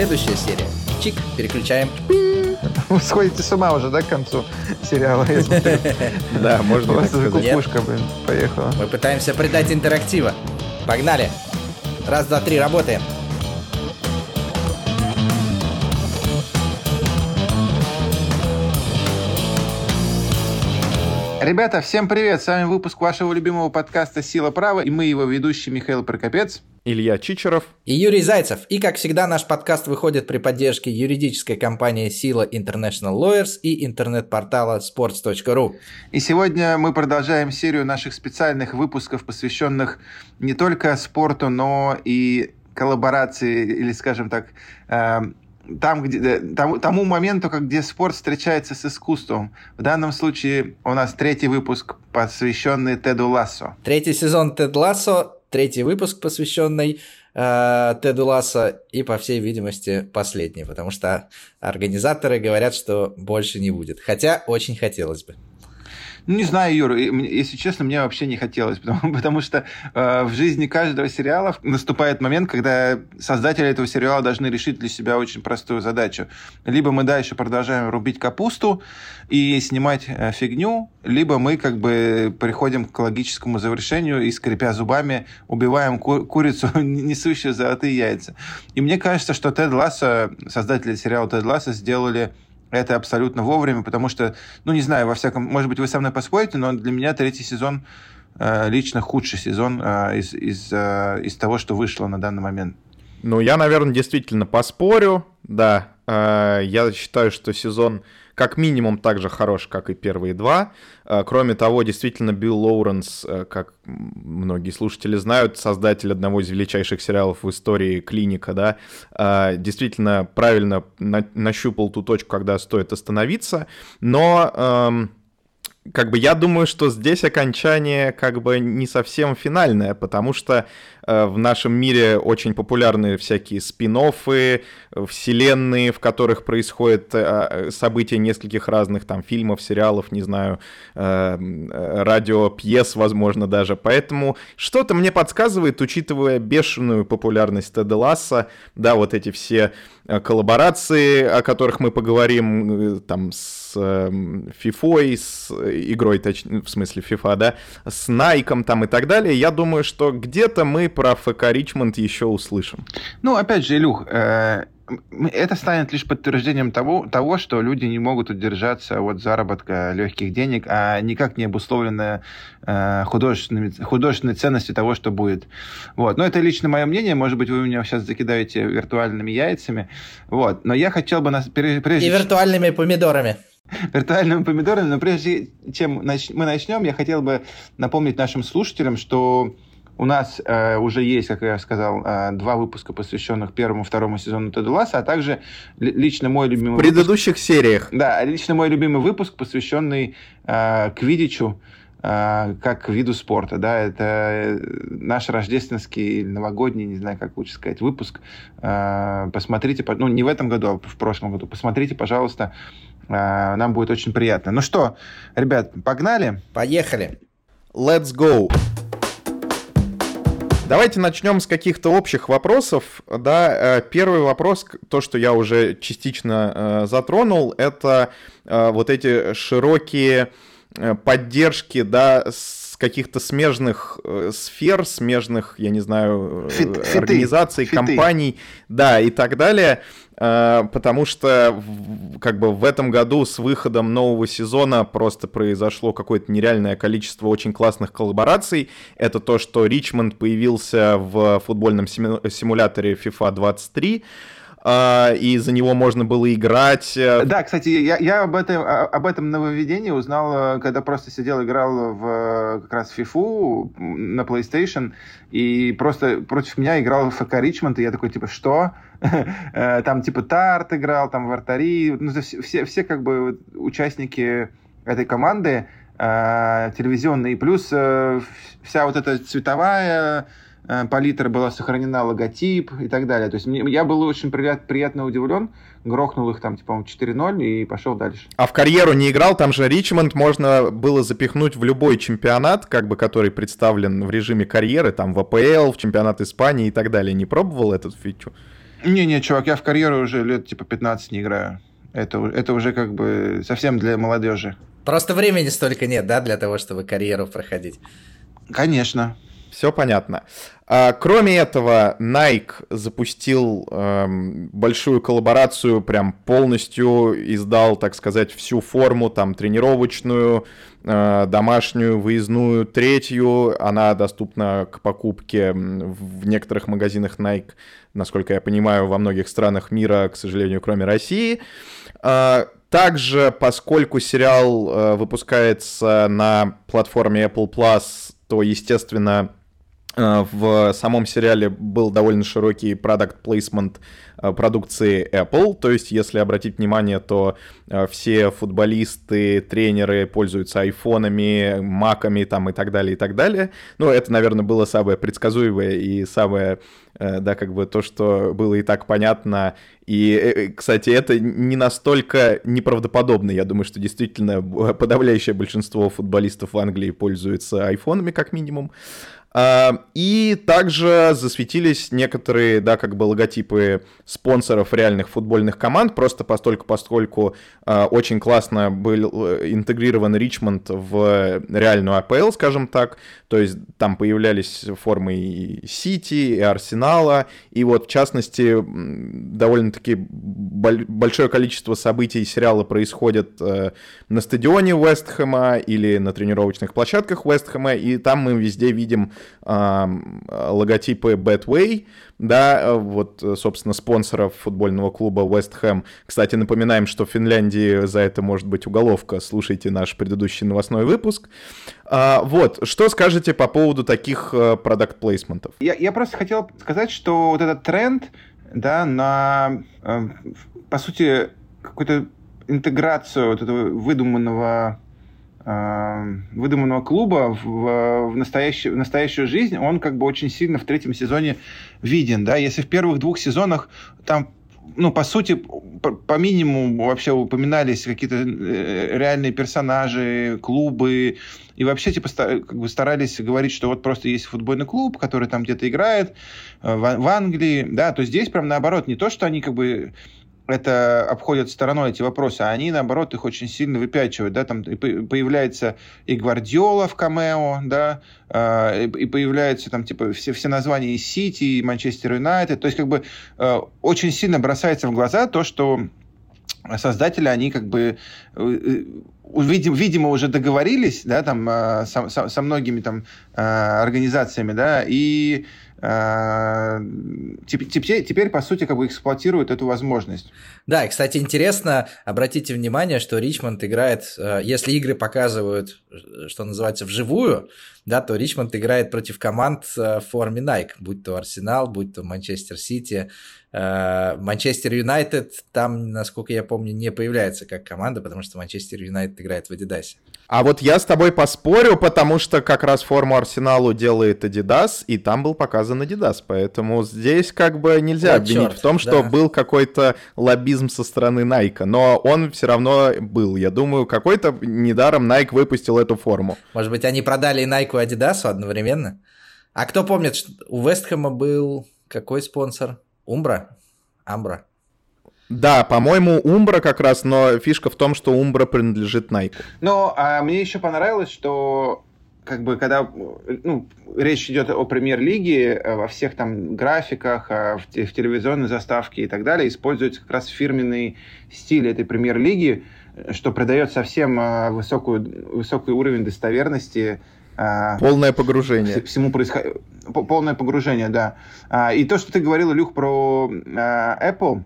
следующая серия. Чик, переключаем. Вы сходите с ума уже, да, к концу сериала? Да, можно уже сказать. кукушка, блин, поехала. Мы пытаемся придать интерактива. Погнали. Раз, два, три, работаем. Ребята, всем привет! С вами выпуск вашего любимого подкаста «Сила права» и мы его ведущий Михаил Прокопец. Илья Чичеров. И Юрий Зайцев. И, как всегда, наш подкаст выходит при поддержке юридической компании «Сила International Lawyers» и интернет-портала sports.ru. И сегодня мы продолжаем серию наших специальных выпусков, посвященных не только спорту, но и коллаборации, или, скажем так, э, там, где, э, тому, тому моменту, как, где спорт встречается с искусством. В данном случае у нас третий выпуск, посвященный Теду Лассо. Третий сезон Тед Лассо, третий выпуск, посвященный э, Теду Лассо, и, по всей видимости, последний, потому что организаторы говорят, что больше не будет. Хотя очень хотелось бы. Ну, не знаю, мне- если честно, мне вообще не хотелось, потому, потому что э, в жизни каждого сериала наступает момент, когда создатели этого сериала должны решить для себя очень простую задачу. Либо мы дальше продолжаем рубить капусту и снимать э, фигню, либо мы как бы приходим к логическому завершению и, скрипя зубами, убиваем ку- курицу, несущую золотые яйца. И мне кажется, что Тед Лассо, создатели сериала Тед Лассо, сделали это абсолютно вовремя, потому что, ну, не знаю, во всяком... Может быть, вы со мной поспорите, но для меня третий сезон э, лично худший сезон э, из, из, э, из того, что вышло на данный момент. Ну, я, наверное, действительно поспорю. Да, Э, я считаю, что сезон как минимум так же хорош, как и первые два. Э, Кроме того, действительно, Билл Лоуренс, э, как многие слушатели знают, создатель одного из величайших сериалов в истории «Клиника», да, э, действительно правильно на- нащупал ту точку, когда стоит остановиться. Но... как бы я думаю, что здесь окончание как бы не совсем финальное, потому что э, в нашем мире очень популярны всякие спин вселенные, в которых происходят э, события нескольких разных там фильмов, сериалов, не знаю, э, э, радио, пьес, возможно, даже. Поэтому что-то мне подсказывает, учитывая бешеную популярность Теда Ласса, да, вот эти все э, коллаборации, о которых мы поговорим, э, там, с э, FIFA, с игрой, точнее, в смысле FIFA, да, с Найком там и так далее, я думаю, что где-то мы про ФК Ричмонд еще услышим. Ну, опять же, Илюх, э, это станет лишь подтверждением того, того, что люди не могут удержаться от заработка легких денег, а никак не обусловленная э, художественными, художественной ценностью того, что будет. Вот. Но это лично мое мнение, может быть, вы меня сейчас закидаете виртуальными яйцами, вот. Но я хотел бы, нас, прежде И виртуальными помидорами. виртуальными помидорами. Но прежде чем мы начнем, я хотел бы напомнить нашим слушателям, что у нас э, уже есть, как я сказал, э, два выпуска, посвященных первому и второму сезону Теда Ласса, а также ли- лично мой любимый В выпуск- предыдущих сериях. да, лично мой любимый выпуск, посвященный э, квидичу, э, как виду спорта, да, это наш рождественский, или новогодний, не знаю, как лучше сказать, выпуск. Э, посмотрите, по- ну, не в этом году, а в прошлом году. Посмотрите, пожалуйста, э, нам будет очень приятно. Ну что, ребят, погнали? Поехали. Let's go! Давайте начнем с каких-то общих вопросов. Да, э, первый вопрос, то, что я уже частично э, затронул, это э, вот эти широкие поддержки, да, с каких-то смежных сфер, смежных, я не знаю, Фит- фиты, организаций, фиты. компаний, да, и так далее, потому что как бы в этом году с выходом нового сезона просто произошло какое-то нереальное количество очень классных коллабораций. Это то, что Ричмонд появился в футбольном симу- симуляторе FIFA 23, э, и за него можно было играть. э, Да, кстати, я, я об, этом, о- об этом нововведении узнал, э, когда просто сидел, играл в э, как раз FIFA на PlayStation, и просто против меня играл ФК Ричмонд, и я такой, типа, что? Э, Там, типа, Тарт играл, там, Вратари, ну, все, все как бы участники этой команды э, телевизионные, плюс э, вся вот эта цветовая палитра была сохранена, логотип и так далее. То есть мне, я был очень прият- приятно удивлен, грохнул их там, типа, 4-0 и пошел дальше. А в карьеру не играл, там же Ричмонд можно было запихнуть в любой чемпионат, как бы который представлен в режиме карьеры, там в АПЛ, в чемпионат Испании и так далее. Не пробовал эту фичу? Не-не, чувак, я в карьеру уже лет типа 15 не играю. Это, это уже как бы совсем для молодежи. Просто времени столько нет, да, для того, чтобы карьеру проходить? Конечно. Все понятно. А, кроме этого, Nike запустил эм, большую коллаборацию, прям полностью издал, так сказать, всю форму, там, тренировочную, э, домашнюю, выездную, третью. Она доступна к покупке в некоторых магазинах Nike, насколько я понимаю, во многих странах мира, к сожалению, кроме России. Э, также, поскольку сериал э, выпускается на платформе Apple Plus, то, естественно, в самом сериале был довольно широкий продукт плейсмент э, продукции Apple, то есть, если обратить внимание, то э, все футболисты, тренеры пользуются айфонами, маками там и так далее, и так далее. Ну, это, наверное, было самое предсказуемое и самое, да, как бы то, что было и так понятно. И, кстати, это не настолько неправдоподобно. Я думаю, что действительно подавляющее большинство футболистов в Англии пользуются айфонами, как минимум. И также засветились некоторые, да, как бы логотипы спонсоров реальных футбольных команд, просто постольку, поскольку а, очень классно был э, интегрирован Ричмонд в реальную АПЛ, скажем так, то есть там появлялись формы и Сити, и Арсенала, и вот в частности довольно-таки большое количество событий сериала происходит э, на стадионе Вестхэма или на тренировочных площадках Вестхэма, и там мы везде видим логотипы Betway, да, вот, собственно, спонсоров футбольного клуба West Ham. Кстати, напоминаем, что в Финляндии за это может быть уголовка. Слушайте наш предыдущий новостной выпуск. А, вот, что скажете по поводу таких э, продакт-плейсментов? Я, я просто хотел сказать, что вот этот тренд, да, на, э, по сути, какую-то интеграцию вот этого выдуманного Э, выдуманного клуба в, в, настоящую, в настоящую жизнь, он как бы очень сильно в третьем сезоне виден, да, если в первых двух сезонах там ну, по сути, по, по минимуму вообще упоминались какие-то э, реальные персонажи, клубы, и вообще, типа, как бы старались говорить, что вот просто есть футбольный клуб, который там где-то играет э, в, в Англии, да, то здесь прям наоборот, не то, что они как бы это обходят стороной эти вопросы, а они, наоборот, их очень сильно выпячивают, да, там появляется и Гвардиола в камео, да, э, и появляются там, типа, все, все названия и Сити, и Манчестер Юнайтед, то есть, как бы, э, очень сильно бросается в глаза то, что создатели, они как бы э, видимо, уже договорились, да, там, со, со, со многими там организациями, да, и теперь, теперь, по сути, как бы эксплуатируют эту возможность. Да, и, кстати, интересно, обратите внимание, что Ричмонд играет, э, если игры показывают, что называется, вживую, да, то Ричмонд играет против команд э, в форме Nike, будь то Арсенал, будь то Манчестер Сити, Э, Манчестер Юнайтед там, насколько я помню, не появляется как команда, потому что Манчестер Юнайтед играет в Адидасе. А вот я с тобой поспорю, потому что как раз форму Арсеналу делает Adidas, и там был показан Adidas, поэтому здесь как бы нельзя вот обвинить черт, в том, что да. был какой-то лоббизм со стороны Nike, но он все равно был. Я думаю, какой-то недаром Nike выпустил эту форму. Может быть, они продали и Nike, и Adidas одновременно? А кто помнит, у Вестхэма был какой спонсор? Умбра? Амбра? Да, по-моему, Умбра как раз, но фишка в том, что Умбра принадлежит Nike. Но а мне еще понравилось, что как бы когда ну, речь идет о премьер-лиге, э, во всех там графиках, э, в, в телевизионной заставке и так далее, используется как раз фирменный стиль этой премьер-лиги, что придает совсем э, высокую, высокий уровень достоверности а, полное погружение. Всему происходит. Полное погружение, да. А, и то, что ты говорил, Илюх, про а, Apple,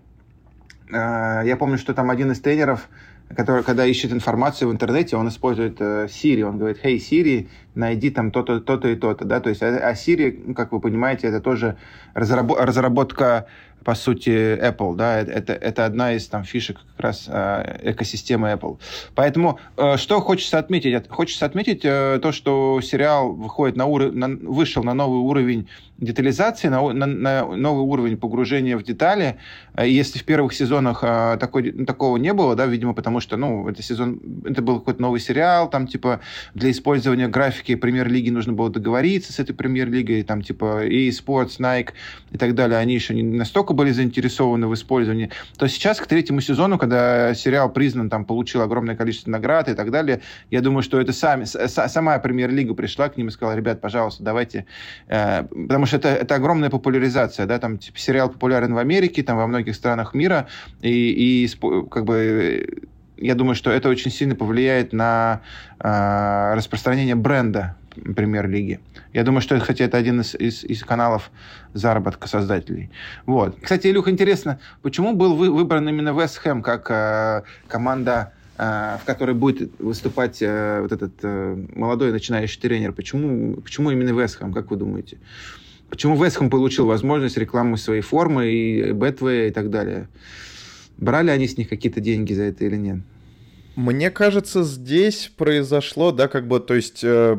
я помню, что там один из тренеров, который, когда ищет информацию в интернете, он использует э, Siri. Он говорит, hey, Siri, найди там то-то, то-то и то-то. Да? То есть, а Siri, ну, как вы понимаете, это тоже разработка по сути, Apple, да, это, это одна из там фишек как раз э, экосистемы Apple. Поэтому э, что хочется отметить? Хочется отметить э, то, что сериал выходит на на, вышел на новый уровень детализации, на, на, на новый уровень погружения в детали. Если в первых сезонах такой, такого не было, да, видимо, потому что, ну, это сезон, это был какой-то новый сериал, там, типа, для использования графики премьер-лиги нужно было договориться с этой премьер-лигой, там, типа, и Sports, Nike и так далее, они еще не настолько были заинтересованы в использовании, то сейчас к третьему сезону, когда сериал признан, там, получил огромное количество наград и так далее, я думаю, что это сами, сама премьер-лига пришла к ним и сказала, ребят, пожалуйста, давайте, э, потому что это, это огромная популяризация, да, там, типа, сериал популярен в Америке, там, во многих странах мира, и, и как бы я думаю, что это очень сильно повлияет на э, распространение бренда премьер-лиги. Я думаю, что хотя это один из, из, из каналов заработка создателей. Вот. Кстати, Илюх, интересно, почему был вы, выбран именно Вест Хэм как э, команда, э, в которой будет выступать э, вот этот э, молодой начинающий тренер? Почему, почему именно Вест Хэм, как вы думаете? Почему Вест Хэм получил возможность рекламы своей формы и Бэтвея и так далее? Брали они с них какие-то деньги за это или нет? Мне кажется, здесь произошло, да, как бы, то есть э,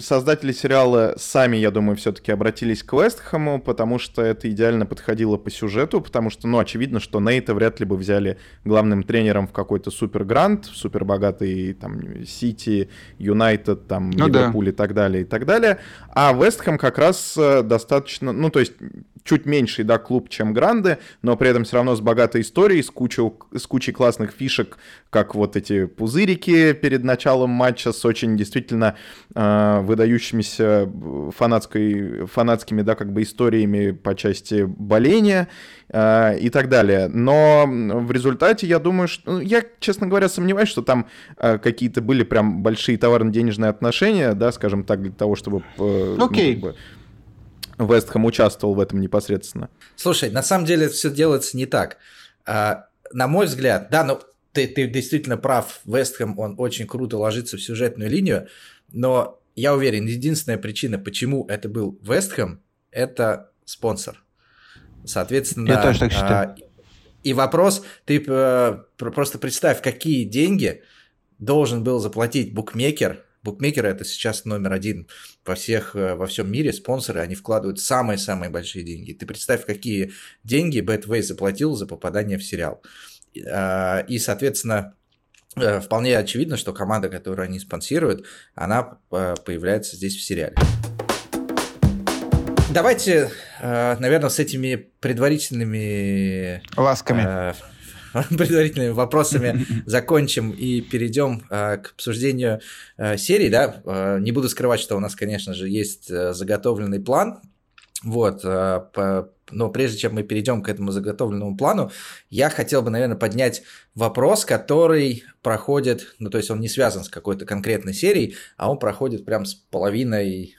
создатели сериала сами, я думаю, все-таки обратились к Вестхэму, потому что это идеально подходило по сюжету, потому что, ну, очевидно, что Нейта вряд ли бы взяли главным тренером в какой-то супер грант, в супер богатый там Сити, Юнайтед, там ну, Ливерпуль да. и так далее, и так далее. А Вестхэм как раз э, достаточно, ну, то есть чуть меньший, да, клуб, чем Гранды, но при этом все равно с богатой историей, с кучей, с кучей классных фишек, как вот эти пузырики перед началом матча, с очень действительно э, выдающимися фанатской, фанатскими, да, как бы историями по части боления э, и так далее. Но в результате я думаю, что... Ну, я, честно говоря, сомневаюсь, что там э, какие-то были прям большие товарно-денежные отношения, да, скажем так, для того, чтобы... Э, okay. ну, как бы, Вестхэм участвовал в этом непосредственно. Слушай, на самом деле все делается не так. А, на мой взгляд, да, ну ты, ты действительно прав, Вестхэм, он очень круто ложится в сюжетную линию, но я уверен, единственная причина, почему это был Вестхэм, это спонсор. Соответственно, я тоже так считаю. А, и вопрос, ты э, просто представь, какие деньги должен был заплатить букмекер Букмекеры это сейчас номер один во всех, э, во всем мире, спонсоры, они вкладывают самые-самые большие деньги. Ты представь, какие деньги Betway заплатил за попадание в сериал. А, и, соответственно, э, вполне очевидно, что команда, которую они спонсируют, она э, появляется здесь в сериале. Давайте, наверное, с этими предварительными... Ласками предварительными вопросами закончим и перейдем э, к обсуждению э, серии. Да? Э, не буду скрывать, что у нас, конечно же, есть заготовленный план. Вот, но прежде чем мы перейдем к этому заготовленному плану, я хотел бы, наверное, поднять вопрос, который проходит, ну, то есть он не связан с какой-то конкретной серией, а он проходит прям с половиной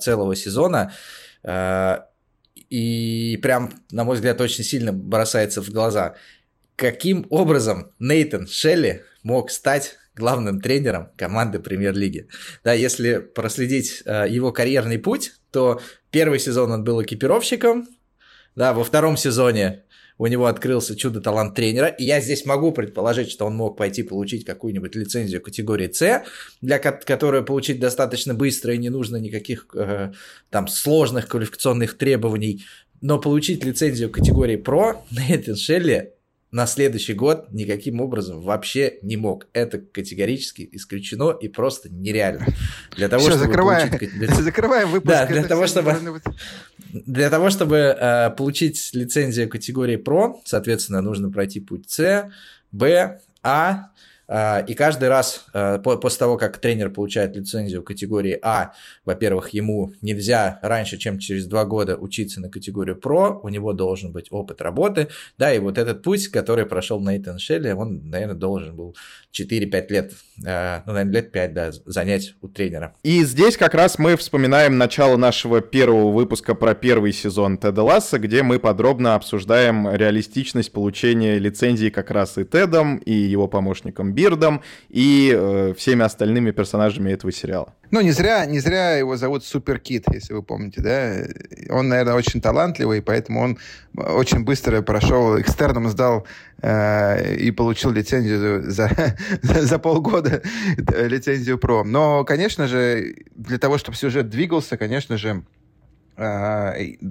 целого сезона. и прям, на мой взгляд, очень сильно бросается в глаза каким образом Нейтан Шелли мог стать главным тренером команды премьер-лиги. Да, если проследить э, его карьерный путь, то первый сезон он был экипировщиком, да, во втором сезоне у него открылся чудо-талант тренера, и я здесь могу предположить, что он мог пойти получить какую-нибудь лицензию категории С, для которой получить достаточно быстро и не нужно никаких э, там сложных квалификационных требований, но получить лицензию категории Про Нейтан Шелли на следующий год никаким образом вообще не мог. Это категорически исключено и просто нереально. Для того, Все, чтобы закрываем, получить... закрываем выпуск. Да, для того, чтобы, для того, чтобы э, получить лицензию категории Pro, соответственно, нужно пройти путь С, Б, а, и каждый раз а, после того, как тренер получает лицензию категории А, во-первых, ему нельзя раньше, чем через два года учиться на категорию ПРО, у него должен быть опыт работы, да, и вот этот путь, который прошел Нейтан Шелли, он, наверное, должен был 4-5 лет, а, ну, наверное, лет 5, да, занять у тренера. И здесь как раз мы вспоминаем начало нашего первого выпуска про первый сезон Теда Ласса, где мы подробно обсуждаем реалистичность получения лицензии как раз и Тедом, и его помощником Би, Бирдом и э, всеми остальными персонажами этого сериала. Ну, не зря, не зря его зовут Супер Кит, если вы помните, да? Он, наверное, очень талантливый, поэтому он очень быстро прошел, экстерном сдал э, и получил лицензию за, за, полгода, лицензию про. Но, конечно же, для того, чтобы сюжет двигался, конечно же,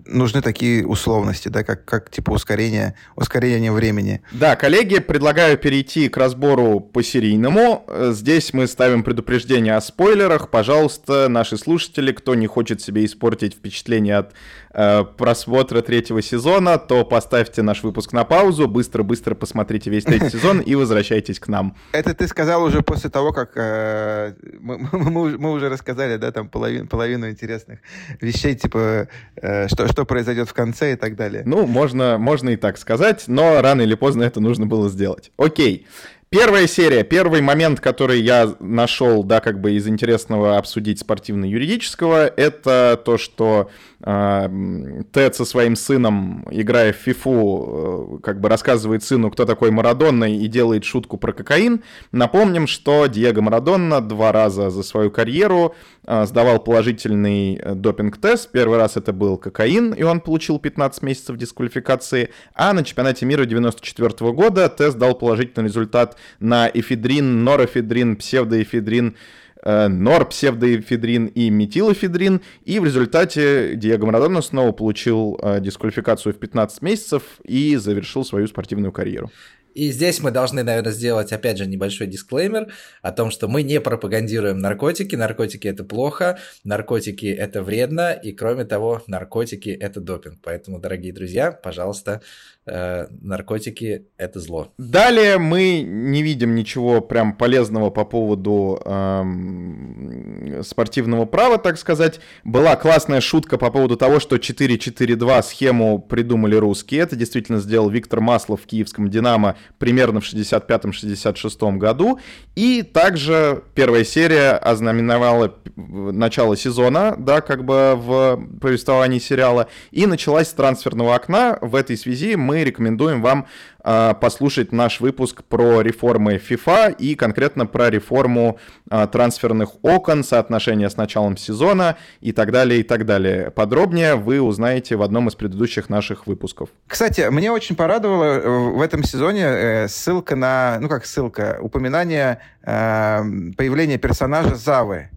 нужны такие условности, да, как, как типа ускорение, ускорение времени. Да, коллеги, предлагаю перейти к разбору по серийному. Здесь мы ставим предупреждение о спойлерах. Пожалуйста, наши слушатели, кто не хочет себе испортить впечатление от э, просмотра третьего сезона, то поставьте наш выпуск на паузу, быстро-быстро посмотрите весь третий сезон и возвращайтесь к нам. Это ты сказал уже после того, как э, мы, уже рассказали, да, там половину интересных вещей, типа, э, что, что произойдет в конце и так далее. Ну, можно, можно и так сказать, но рано или поздно это нужно было сделать. Окей. Первая серия, первый момент, который я нашел, да, как бы из интересного обсудить спортивно-юридического, это то, что э, Тед со своим сыном, играя в фифу, э, как бы рассказывает сыну, кто такой Марадонна, и делает шутку про кокаин. Напомним, что Диего Марадонна два раза за свою карьеру сдавал положительный э, допинг-тест. Первый раз это был кокаин, и он получил 15 месяцев дисквалификации, а на чемпионате мира 94 года тест дал положительный результат на эфедрин, норэфедрин, псевдоэфедрин, э, норпсевдоэфедрин и метилофедрин, и в результате Диего Марадона снова получил э, дисквалификацию в 15 месяцев и завершил свою спортивную карьеру. И здесь мы должны, наверное, сделать, опять же, небольшой дисклеймер о том, что мы не пропагандируем наркотики. Наркотики – это плохо, наркотики – это вредно, и, кроме того, наркотики – это допинг. Поэтому, дорогие друзья, пожалуйста, э, наркотики – это зло. Далее мы не видим ничего прям полезного по поводу эм, спортивного права, так сказать. Была классная шутка по поводу того, что 4-4-2 схему придумали русские. Это действительно сделал Виктор Маслов в киевском «Динамо» примерно в 65-66 году. И также первая серия ознаменовала начало сезона, да, как бы в повествовании сериала, и началась с трансферного окна. В этой связи мы рекомендуем вам послушать наш выпуск про реформы FIFA и конкретно про реформу э, трансферных окон, соотношение с началом сезона и так далее, и так далее. Подробнее вы узнаете в одном из предыдущих наших выпусков. Кстати, мне очень порадовало э, в этом сезоне э, ссылка на, ну как ссылка, упоминание э, появления персонажа Завы.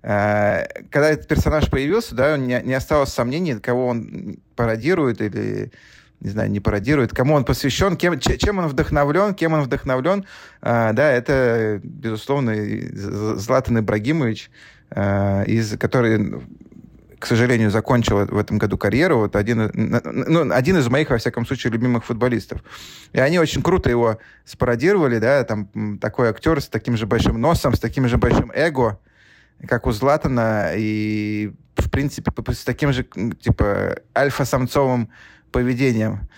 Когда этот персонаж появился, да, не, не осталось сомнений, кого он пародирует или не знаю, не пародирует, кому он посвящен, кем, чем он вдохновлен, кем он вдохновлен. А, да, это, безусловно, Златан Ибрагимович, а, из, который к сожалению, закончил в этом году карьеру. Вот один, ну, один из моих, во всяком случае, любимых футболистов. И они очень круто его спародировали, да, там такой актер с таким же большим носом, с таким же большим эго, как у Златана, и, в принципе, с таким же, типа, альфа-самцовым поведением.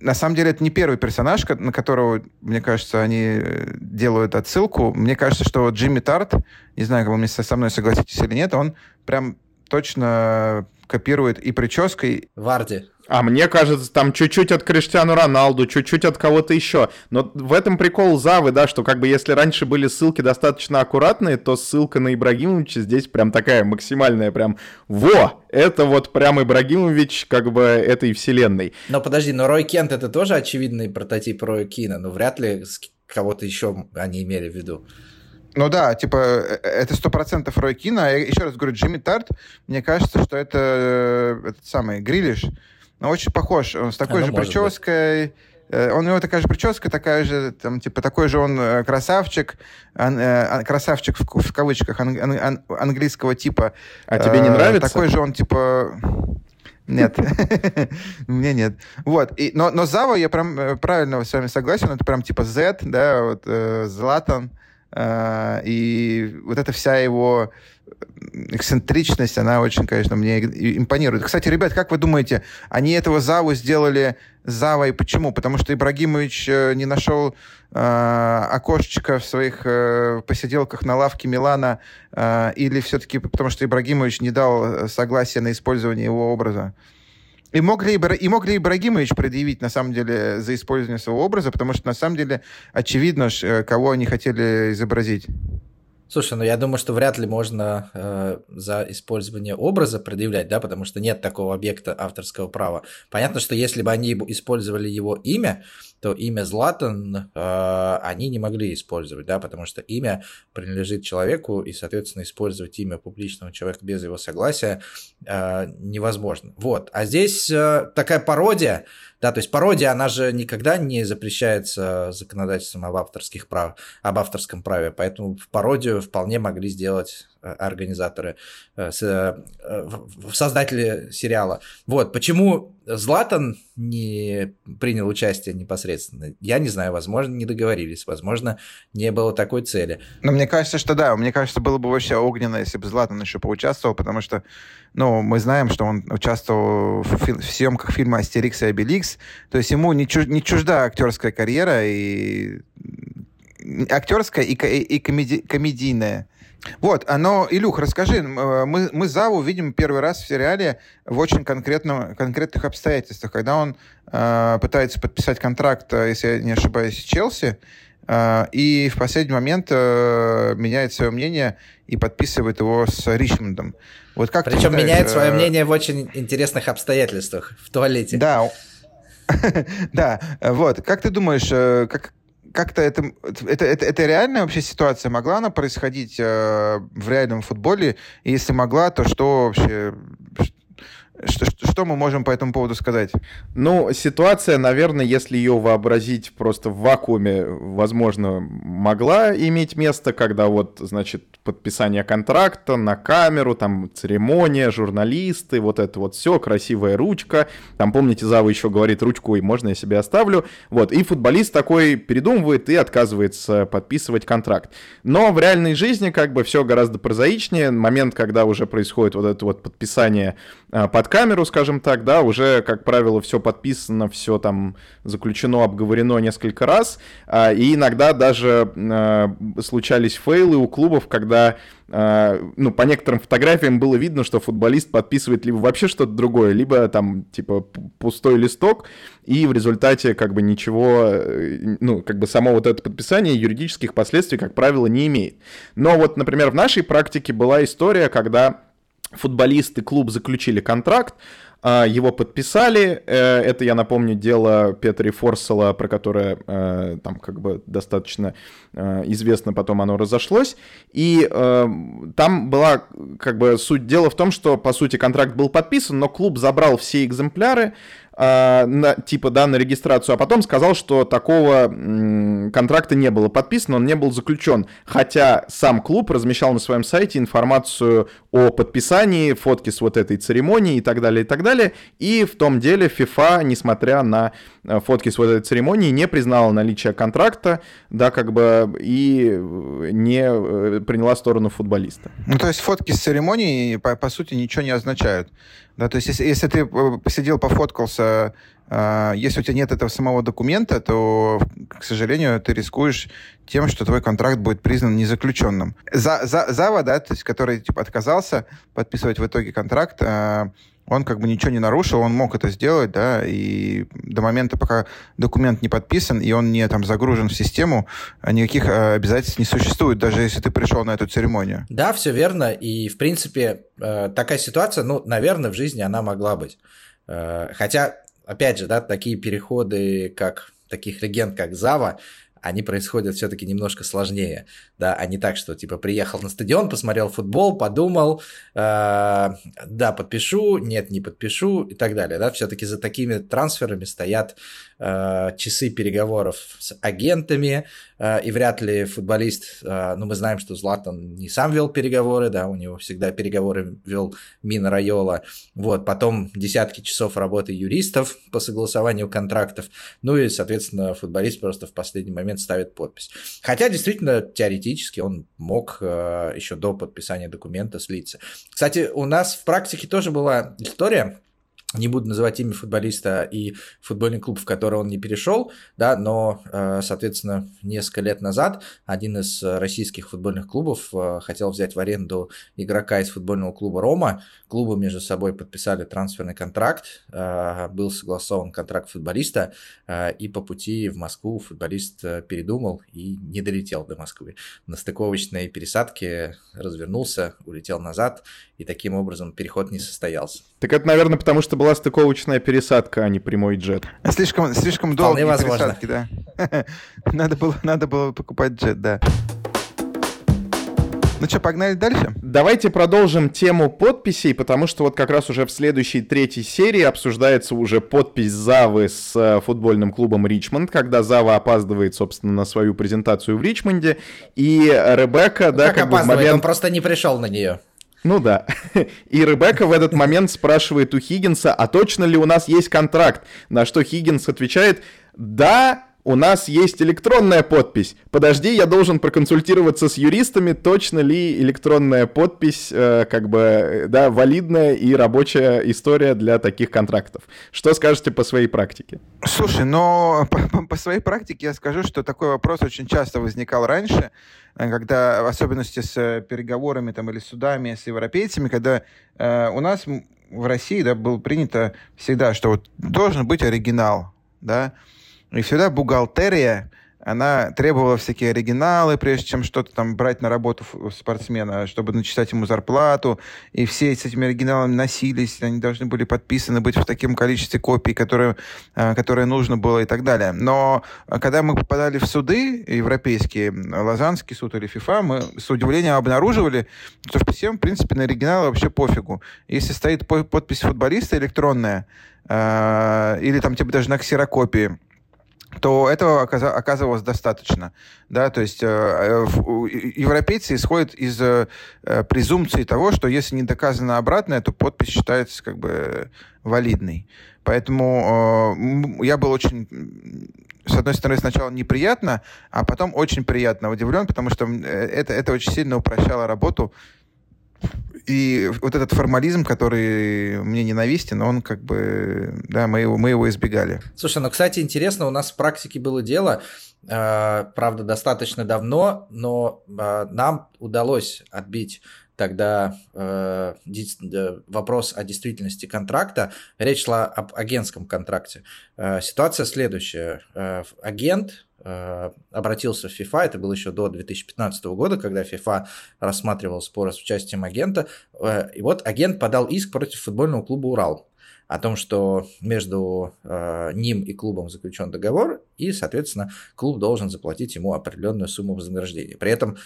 На самом деле, это не первый персонаж, на которого, мне кажется, они э, делают отсылку. Мне кажется, что Джимми Тарт, не знаю, как вы со мной согласитесь или нет, он прям точно копирует и прической. Варди. А мне кажется, там чуть-чуть от Криштиану Роналду, чуть-чуть от кого-то еще. Но в этом прикол Завы, да, что как бы если раньше были ссылки достаточно аккуратные, то ссылка на Ибрагимовича здесь прям такая максимальная, прям во, это вот прям Ибрагимович как бы этой вселенной. Но подожди, но Рой Кент это тоже очевидный прототип Роя Кина, но вряд ли кого-то еще они имели в виду. Ну да, типа, э, э, это сто процентов Рой Кина. Я еще раз говорю, Джимми Тарт, мне кажется, что это э, этот самый Грилиш, но очень похож. Он с такой Оно же прической. Быть. Он, у него такая же прическа, такая же, там, типа, такой же он красавчик, ан, э, красавчик в, в кавычках ан, ан, английского типа. А тебе не нравится? Такой же он, типа... Нет, мне нет. Вот, и, но, но Зава, я прям правильно с вами согласен, это прям типа Z, да, вот э, Златан, а, и вот эта вся его эксцентричность, она очень, конечно, мне импонирует. Кстати, ребят, как вы думаете, они этого Заву сделали Завой почему? Потому что Ибрагимович э, не нашел э, окошечко в своих э, посиделках на лавке Милана, э, или все-таки потому что Ибрагимович не дал согласия на использование его образа? И мог, ли, и мог ли Ибрагимович предъявить, на самом деле, за использование своего образа, потому что, на самом деле, очевидно, э, кого они хотели изобразить. Слушай, ну я думаю, что вряд ли можно э, за использование образа предъявлять, да, потому что нет такого объекта авторского права. Понятно, что если бы они использовали его имя, то имя Златан э, они не могли использовать, да, потому что имя принадлежит человеку, и, соответственно, использовать имя публичного человека без его согласия э, невозможно. Вот. А здесь э, такая пародия, да, то есть пародия, она же никогда не запрещается законодательством об авторских прав, об авторском праве, поэтому в пародию вполне могли сделать организаторы, э, э, создатели сериала. Вот, почему Златан не принял участие непосредственно, я не знаю, возможно, не договорились, возможно, не было такой цели. Но мне кажется, что да, мне кажется, было бы вообще огненно, если бы Златан еще поучаствовал, потому что, ну, мы знаем, что он участвовал в, в съемках фильма «Астерикс и Обеликс», то есть ему не, чуж- не чужда актерская карьера, и актерская и, и, и комеди- комедийная. Вот, но, Илюх, расскажи, э, мы, мы Заву видим первый раз в сериале в очень конкретном, конкретных обстоятельствах, когда он э, пытается подписать контракт, э, если я не ошибаюсь, с Челси, э, и в последний момент э, меняет свое мнение и подписывает его с Ричмондом. Вот как Причем считаешь, меняет свое э... мнение в очень интересных обстоятельствах, в туалете. Да, да, вот. Как ты думаешь, как, как-то это, это, это, это реальная вообще ситуация? Могла она происходить э, в реальном футболе? И если могла, то что вообще, что, что мы можем по этому поводу сказать? Ну, ситуация, наверное, если ее вообразить просто в вакууме, возможно, могла иметь место, когда вот, значит, подписание контракта на камеру, там церемония, журналисты, вот это вот все, красивая ручка. Там, помните, Зава еще говорит, ручку и можно я себе оставлю. Вот, и футболист такой передумывает и отказывается подписывать контракт. Но в реальной жизни как бы все гораздо прозаичнее. Момент, когда уже происходит вот это вот подписание а, камеру, скажем так, да, уже, как правило, все подписано, все там заключено, обговорено несколько раз, а, и иногда даже а, случались фейлы у клубов, когда ну, по некоторым фотографиям было видно, что футболист подписывает либо вообще что-то другое, либо там, типа, пустой листок, и в результате, как бы, ничего, э, ну, как бы, само вот это подписание юридических последствий, как правило, не имеет. Но вот, например, в нашей практике была история, когда футболисты клуб заключили контракт, а, его подписали. Э, это, я напомню, дело Петри Форсела, про которое э, там как бы достаточно э, известно, потом оно разошлось. И там была как бы суть дела в том, что, по сути, контракт был подписан, но клуб забрал все экземпляры, э, на, типа, да, на регистрацию, а потом сказал, что такого контракта не было подписано, он не был заключен. Хотя сам клуб размещал на своем сайте информацию о подписании, фотки с вот этой церемонии и так далее, и так далее. И в том деле FIFA, несмотря на э, фотки с вот этой церемонии, не признала наличие контракта, да, как бы, и не э, приняла сторону футболиста. Ну, то есть фотки с церемонии, по, по сути, ничего не означают. Да, то есть если, если ты э, посидел, пофоткался, если у тебя нет этого самого документа, то, к сожалению, ты рискуешь тем, что твой контракт будет признан незаключенным. За, за, Зава, да, то есть, который типа, отказался подписывать в итоге контракт, э, он как бы ничего не нарушил, он мог это сделать, да, и до момента, пока документ не подписан, и он не там загружен в систему, никаких э, обязательств не существует, даже если ты пришел на эту церемонию. Да, все верно, и, в принципе, э, такая ситуация, ну, наверное, в жизни она могла быть. Э, хотя, опять же, да, такие переходы, как таких легенд, как Зава, они происходят все-таки немножко сложнее, да, а не так, что типа приехал на стадион, посмотрел футбол, подумал, э, да, подпишу, нет, не подпишу и так далее, да, все-таки за такими трансферами стоят э, часы переговоров с агентами, э, и вряд ли футболист, э, ну, мы знаем, что Златан не сам вел переговоры, да, у него всегда переговоры вел Мина Райола, вот, потом десятки часов работы юристов по согласованию контрактов, ну и, соответственно, футболист просто в последний момент ставит подпись. Хотя, действительно, теоретически он мог э, еще до подписания документа слиться. Кстати, у нас в практике тоже была история, не буду называть имя футболиста и футбольный клуб, в который он не перешел, да, но, э, соответственно, несколько лет назад один из российских футбольных клубов э, хотел взять в аренду игрока из футбольного клуба «Рома». Клубы между собой подписали трансферный контракт, э, был согласован контракт футболиста, и по пути в Москву футболист передумал и не долетел до Москвы. На стыковочной пересадке развернулся, улетел назад, и таким образом переход не состоялся. Так это, наверное, потому что была стыковочная пересадка, а не прямой джет. Слишком, слишком долгие пересадки, да. надо, было, надо было покупать джет, да. Ну что, погнали дальше? Давайте продолжим тему подписей, потому что вот как раз уже в следующей третьей серии обсуждается уже подпись Завы с э, футбольным клубом Ричмонд, когда Зава опаздывает, собственно, на свою презентацию в Ричмонде, и Ребекка, ну, да, как, как опаздывает, бы в момент... он просто не пришел на нее. Ну да. И Ребекка в этот момент спрашивает у Хиггинса, а точно ли у нас есть контракт? На что Хиггинс отвечает, да, у нас есть электронная подпись. Подожди, я должен проконсультироваться с юристами, точно ли электронная подпись, э, как бы, э, да, валидная и рабочая история для таких контрактов. Что скажете по своей практике? Слушай, но по, по своей практике я скажу, что такой вопрос очень часто возникал раньше, э, когда, в особенности с э, переговорами там, или судами с европейцами, когда э, у нас в России да, было принято всегда, что вот должен быть оригинал, да, и всегда бухгалтерия, она требовала всякие оригиналы, прежде чем что-то там брать на работу спортсмена, чтобы начислять ему зарплату. И все с этими оригиналами носились, они должны были подписаны быть в таком количестве копий, которые, а, которое нужно было и так далее. Но когда мы попадали в суды европейские, Лозаннский суд или ФИФА, мы с удивлением обнаруживали, что всем, в принципе, на оригиналы вообще пофигу. Если стоит подпись футболиста электронная, а, или там типа даже на ксерокопии, то этого оказывалось достаточно. Да? То есть э, э европейцы исходят из э, презумпции того, что если не доказано обратное, то подпись считается как бы валидной. Поэтому я был очень, с одной стороны, сначала неприятно, а потом очень приятно удивлен, потому что это, это очень сильно упрощало работу и вот этот формализм, который мне ненавистен, он как бы, да, мы его, мы его избегали. Слушай, ну, кстати, интересно, у нас в практике было дело, э, правда, достаточно давно, но э, нам удалось отбить тогда э, вопрос о действительности контракта. Речь шла об агентском контракте. Э, ситуация следующая. Э, агент Э, обратился в FIFA, это было еще до 2015 года, когда FIFA рассматривал спор с участием агента, э, и вот агент подал иск против футбольного клуба «Урал» о том, что между э, ним и клубом заключен договор, и, соответственно, клуб должен заплатить ему определенную сумму вознаграждения. При этом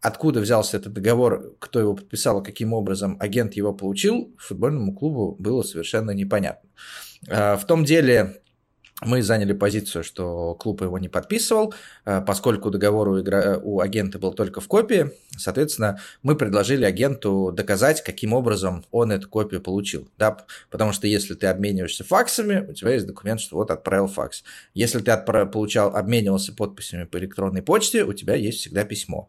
откуда взялся этот договор, кто его подписал, каким образом агент его получил, футбольному клубу было совершенно непонятно. Э, в том деле мы заняли позицию, что клуб его не подписывал, э, поскольку договор у, игра... у агента был только в копии. Соответственно, мы предложили агенту доказать, каким образом он эту копию получил. Да? Потому что если ты обмениваешься факсами, у тебя есть документ, что вот отправил факс. Если ты отправ... получал, обменивался подписями по электронной почте, у тебя есть всегда письмо.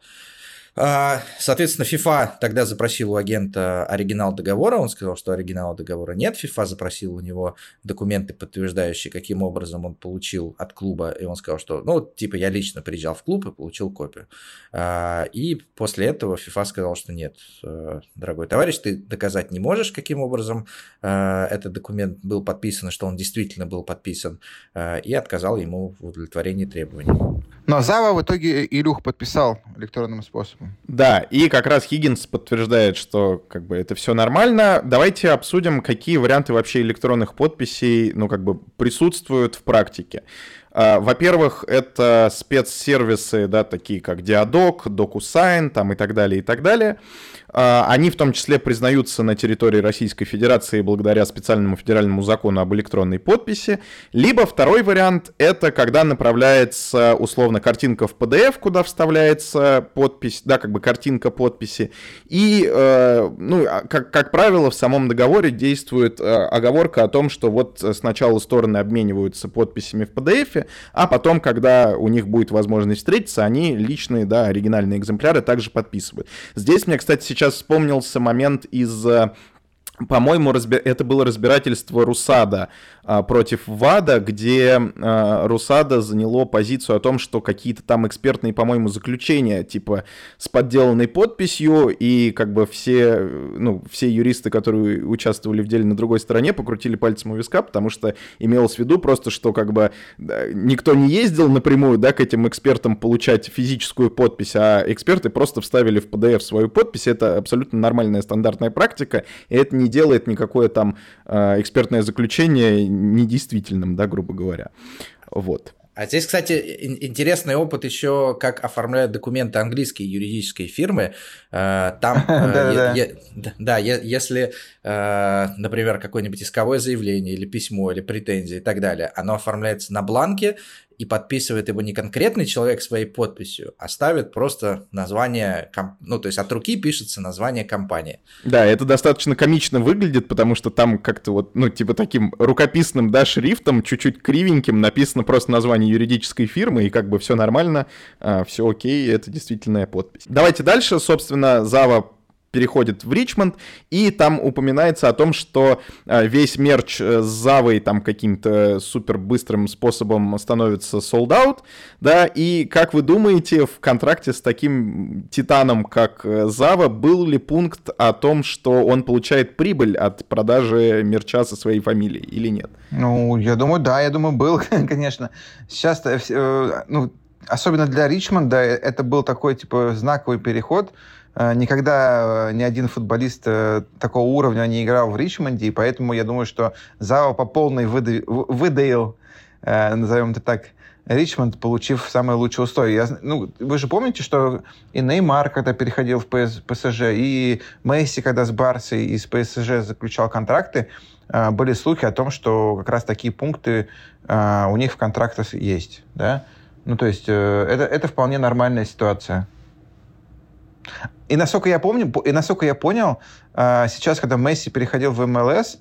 А, соответственно, FIFA тогда запросил у агента оригинал договора, он сказал, что оригинала договора нет, FIFA запросил у него документы, подтверждающие, каким образом он получил от клуба, и он сказал, что, ну, типа, я лично приезжал в клуб и получил копию. А, и после этого FIFA сказал, что нет, э, дорогой товарищ, ты доказать не можешь, каким образом э, этот документ был подписан, что он действительно был подписан, э, и отказал ему в удовлетворении требований. Но Зава в итоге Илюх подписал электронным способом. Да, и как раз Хиггинс подтверждает, что как бы это все нормально. Давайте обсудим, какие варианты вообще электронных подписей, ну, как бы присутствуют в практике. А, во-первых, это спецсервисы, да, такие как Diadoc, DocuSign, там и так далее, и так далее. А, они в том числе признаются на территории Российской Федерации благодаря специальному федеральному закону об электронной подписи. Либо второй вариант — это когда направляется условно картинка в PDF, куда вставляется подпись, да, как бы картинка подписи. И, э, ну, а, как, как правило, в самом договоре действует э, оговорка о том, что вот сначала стороны обмениваются подписями в PDF, а потом, когда у них будет возможность встретиться, они личные, да, оригинальные экземпляры также подписывают. Здесь мне, кстати, сейчас вспомнился момент из э, по-моему, разби... это было разбирательство Русада а, против ВАДА, где а, Русада заняло позицию о том, что какие-то там экспертные, по-моему, заключения, типа, с подделанной подписью, и как бы все, ну, все юристы, которые участвовали в деле на другой стороне, покрутили пальцем у виска, потому что имелось в виду просто, что как бы никто не ездил напрямую, да, к этим экспертам получать физическую подпись, а эксперты просто вставили в PDF свою подпись, это абсолютно нормальная стандартная практика, и это не делает никакое там э, экспертное заключение недействительным, да, грубо говоря. Вот. А здесь, кстати, интересный опыт еще, как оформляют документы английские юридические фирмы. Э, там, э, да, если, например, какое-нибудь исковое заявление или письмо, или претензии и так далее, оно оформляется на бланке, и подписывает его не конкретный человек своей подписью, а ставит просто название, ну, то есть от руки пишется название компании. Да, это достаточно комично выглядит, потому что там как-то вот, ну, типа таким рукописным, да, шрифтом, чуть-чуть кривеньким написано просто название юридической фирмы, и как бы все нормально, а, все окей, это действительная подпись. Давайте дальше, собственно, Зава переходит в Ричмонд, и там упоминается о том, что э, весь мерч э, с Завой там каким-то супер быстрым способом становится sold out, да, и как вы думаете, в контракте с таким титаном, как э, Зава, был ли пункт о том, что он получает прибыль от продажи мерча со своей фамилией или нет? Ну, я думаю, да, я думаю, был, конечно. Сейчас, ну, особенно для Ричмонда, это был такой, типа, знаковый переход, никогда э, ни один футболист э, такого уровня не играл в Ричмонде, и поэтому я думаю, что Зао по полной выдаил, назовем это так, Ричмонд, получив самые лучшие условия. Я, ну, вы же помните, что и Неймар, когда переходил в ПС, ПСЖ, и Месси, когда с Барсой из ПСЖ заключал контракты, были слухи о том, что как раз такие пункты у них в контрактах есть. Да? Ну, то есть это, это вполне нормальная ситуация. И насколько я помню, и насколько я понял, а, сейчас, когда Месси переходил в МЛС,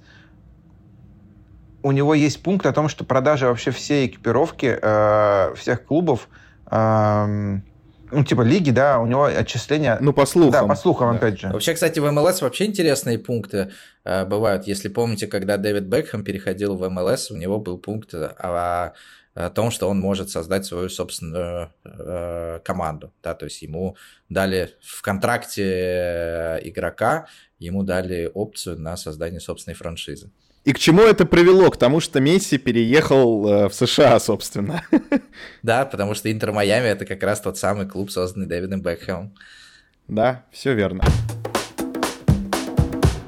у него есть пункт о том, что продажа вообще всей экипировки а, всех клубов ну, типа лиги, да, у него отчисления... Ну, по слухам. Да, по слухам, да. опять же. Вообще, кстати, в МЛС вообще интересные пункты э, бывают. Если помните, когда Дэвид Бекхэм переходил в МЛС, у него был пункт о, о том, что он может создать свою собственную э, команду. Да, то есть ему дали в контракте э, игрока, ему дали опцию на создание собственной франшизы. И к чему это привело? К тому, что Месси переехал э, в США, собственно. Да, потому что Интер Майами это как раз тот самый клуб, созданный Дэвидом Бекхэмом. Да, все верно.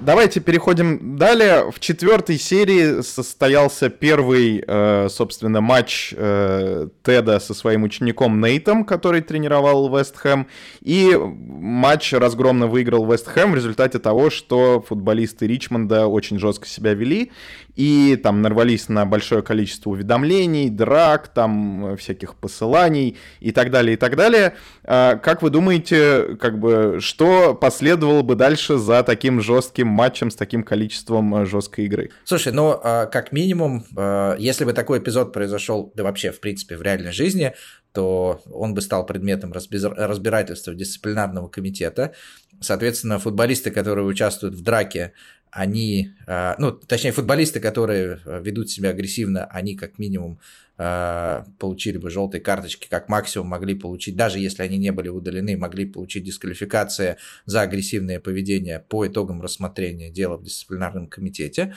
Давайте переходим далее. В четвертой серии состоялся первый, э, собственно, матч э, Теда со своим учеником Нейтом, который тренировал Вест Хэм. И матч разгромно выиграл Вест Хэм в результате того, что футболисты Ричмонда очень жестко себя вели и там нарвались на большое количество уведомлений, драк, там всяких посыланий и так далее, и так далее. А, как вы думаете, как бы, что последовало бы дальше за таким жестким матчем с таким количеством э, жесткой игры? Слушай, ну, а, как минимум, а, если бы такой эпизод произошел, да вообще, в принципе, в реальной жизни, то он бы стал предметом разбирательства дисциплинарного комитета. Соответственно, футболисты, которые участвуют в драке, они, а, ну, точнее, футболисты, которые а, ведут себя агрессивно, они как минимум а, получили бы желтые карточки, как максимум могли получить, даже если они не были удалены, могли получить дисквалификация за агрессивное поведение по итогам рассмотрения дела в дисциплинарном комитете.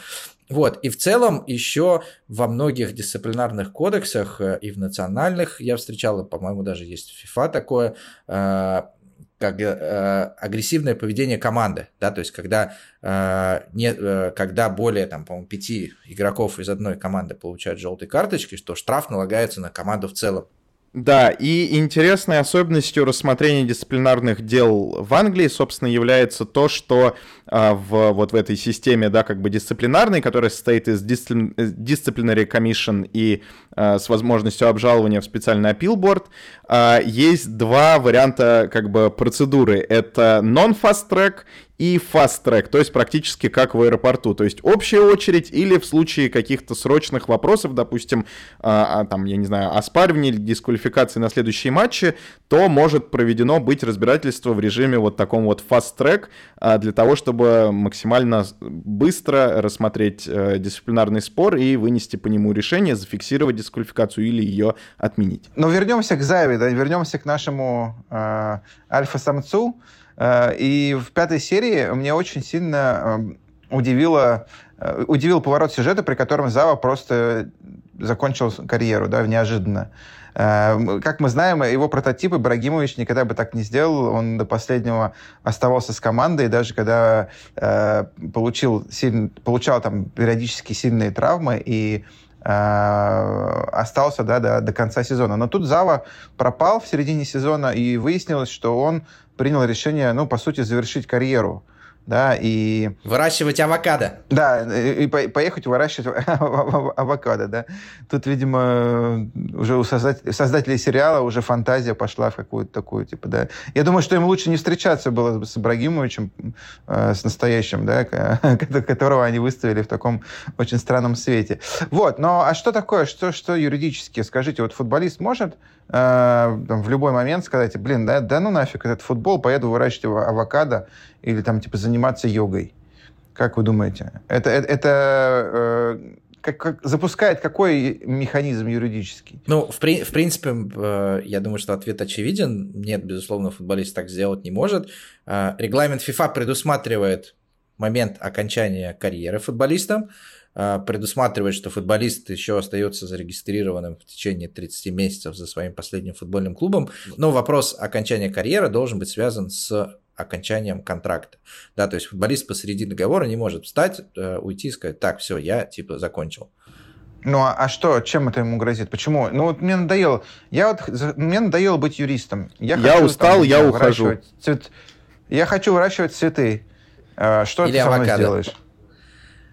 Вот, и в целом еще во многих дисциплинарных кодексах и в национальных, я встречал, по-моему, даже есть в FIFA такое, как э, агрессивное поведение команды, да, то есть когда, э, не, э, когда более, там, по-моему, пяти игроков из одной команды получают желтые карточки, что штраф налагается на команду в целом. Да, и интересной особенностью рассмотрения дисциплинарных дел в Англии, собственно, является то, что а, в, вот в этой системе, да, как бы дисциплинарной, которая состоит из дисциплин, Disciplinary Commission и а, с возможностью обжалования в специальный appeal board, а, есть два варианта, как бы, процедуры. Это non-fast track и fast track, то есть практически как в аэропорту. То есть общая очередь или в случае каких-то срочных вопросов, допустим, а, а, там, я не знаю, оспаривания или дисквалификации на следующие матчи, то может проведено быть разбирательство в режиме вот таком вот fast track а, для того, чтобы максимально быстро рассмотреть а, дисциплинарный спор и вынести по нему решение, зафиксировать дисквалификацию или ее отменить. Но вернемся к Заве, да, вернемся к нашему э, альфа-самцу. Э, и в пятой серии мне очень сильно э, удивило, э, удивил поворот сюжета, при котором Зава просто закончил карьеру, да, неожиданно. Как мы знаем, его прототип Ибрагимович никогда бы так не сделал. Он до последнего оставался с командой, даже когда э, получил сильно, получал там периодически сильные травмы и э, остался да, до, до конца сезона. Но тут Зава пропал в середине сезона, и выяснилось, что он принял решение, ну, по сути, завершить карьеру да, и... Выращивать авокадо. Да, и поехать выращивать авокадо, да. Тут, видимо, уже у создателей сериала уже фантазия пошла в какую-то такую, типа, да. Я думаю, что им лучше не встречаться было с Ибрагимовичем, э, с настоящим, да, которого они выставили в таком очень странном свете. Вот, но а что такое, что, что юридически? Скажите, вот футболист может э, в любой момент сказать, блин, да, да ну нафиг этот футбол, поеду выращивать авокадо, или там типа заниматься йогой. Как вы думаете? Это, это, это э, как, как, запускает какой механизм юридический? Ну, в, при, в принципе, э, я думаю, что ответ очевиден. Нет, безусловно, футболист так сделать не может. Э, регламент FIFA предусматривает момент окончания карьеры футболистам, э, предусматривает, что футболист еще остается зарегистрированным в течение 30 месяцев за своим последним футбольным клубом. Но вопрос окончания карьеры должен быть связан с окончанием контракта. Да, то есть футболист посреди договора не может встать, э, уйти и сказать, так, все, я типа закончил. Ну а, а что, чем это ему грозит? Почему? Ну вот мне надоело. Я вот мне надоело быть юристом. Я, я хочу, устал, там, я ухожу. Цвет... Я хочу выращивать цветы. Э, что Или ты со мной сделаешь?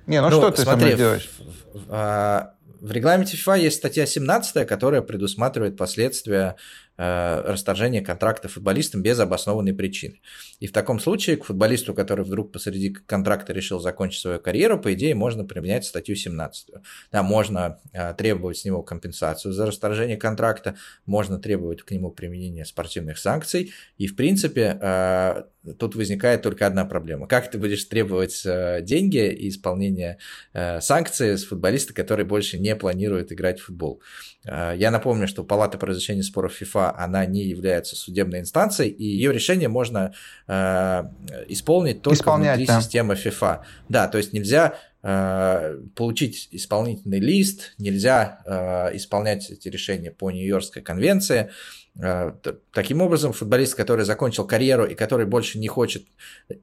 Не, ну, ну что ты смотри, со делаешь? В, в, а, в регламенте FIFA есть статья 17, которая предусматривает последствия Э, расторжение контракта футболистам без обоснованной причины. И в таком случае к футболисту, который вдруг посреди контракта решил закончить свою карьеру, по идее, можно применять статью 17. Да, можно э, требовать с него компенсацию за расторжение контракта, можно требовать к нему применения спортивных санкций. И, в принципе, э, тут возникает только одна проблема. Как ты будешь требовать деньги и исполнение санкций с футболиста, который больше не планирует играть в футбол? Я напомню, что Палата по разрешению споров FIFA она не является судебной инстанцией, и ее решение можно э, исполнить только Исполнять, внутри да. системы FIFA. Да, то есть нельзя э, получить исполнительный лист, нельзя э, исполнять эти решения по Нью-Йоркской конвенции. Э, таким образом, футболист, который закончил карьеру и который больше не хочет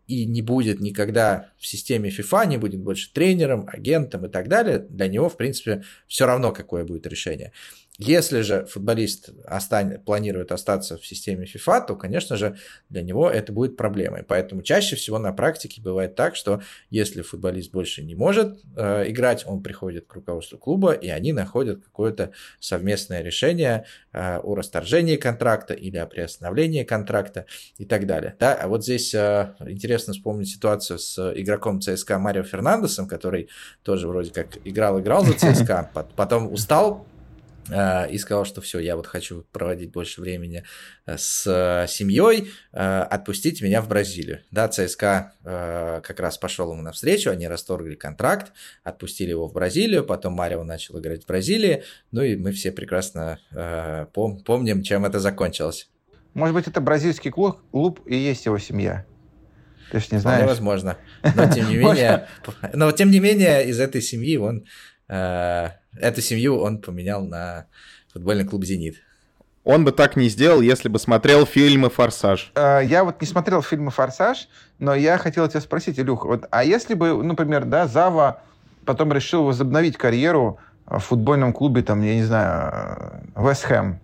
и не будет никогда в системе FIFA, не будет больше тренером, агентом и так далее, для него, в принципе, все равно, какое будет решение. Если же футболист остань, планирует остаться в системе FIFA, то, конечно же, для него это будет проблемой. Поэтому чаще всего на практике бывает так, что если футболист больше не может э, играть, он приходит к руководству клуба, и они находят какое-то совместное решение э, о расторжении контракта или о приостановлении контракта и так далее. Да? А вот здесь э, интересно вспомнить ситуацию с игроком ЦСКА Марио Фернандесом, который тоже вроде как играл-играл за ЦСКА, потом устал, и сказал, что все, я вот хочу проводить больше времени э, с э, семьей, отпустите меня в Бразилию. Да, ЦСКА как раз пошел ему навстречу, они расторгли контракт, отпустили его в Бразилию, потом Марио начал играть в Бразилии, ну и мы все прекрасно помним, чем это закончилось. Может быть, это бразильский клуб, клуб и есть его семья? Ты же не знаешь. Возможно. Но тем не менее, но тем не менее из этой семьи он Эту семью он поменял на футбольный клуб «Зенит». Он бы так не сделал, если бы смотрел фильмы «Форсаж». А, я вот не смотрел фильмы «Форсаж», но я хотел тебя спросить, Илюх, вот, а если бы, ну, например, да, Зава потом решил возобновить карьеру в футбольном клубе, там, я не знаю, Вест Хэм,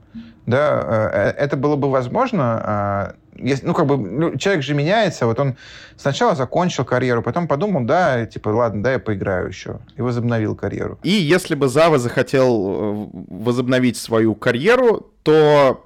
да, э, это было бы возможно, а, ну, как бы, человек же меняется, вот он сначала закончил карьеру, потом подумал, да, типа, ладно, да, я поиграю еще, и возобновил карьеру. И если бы Зава захотел э, возобновить свою карьеру, то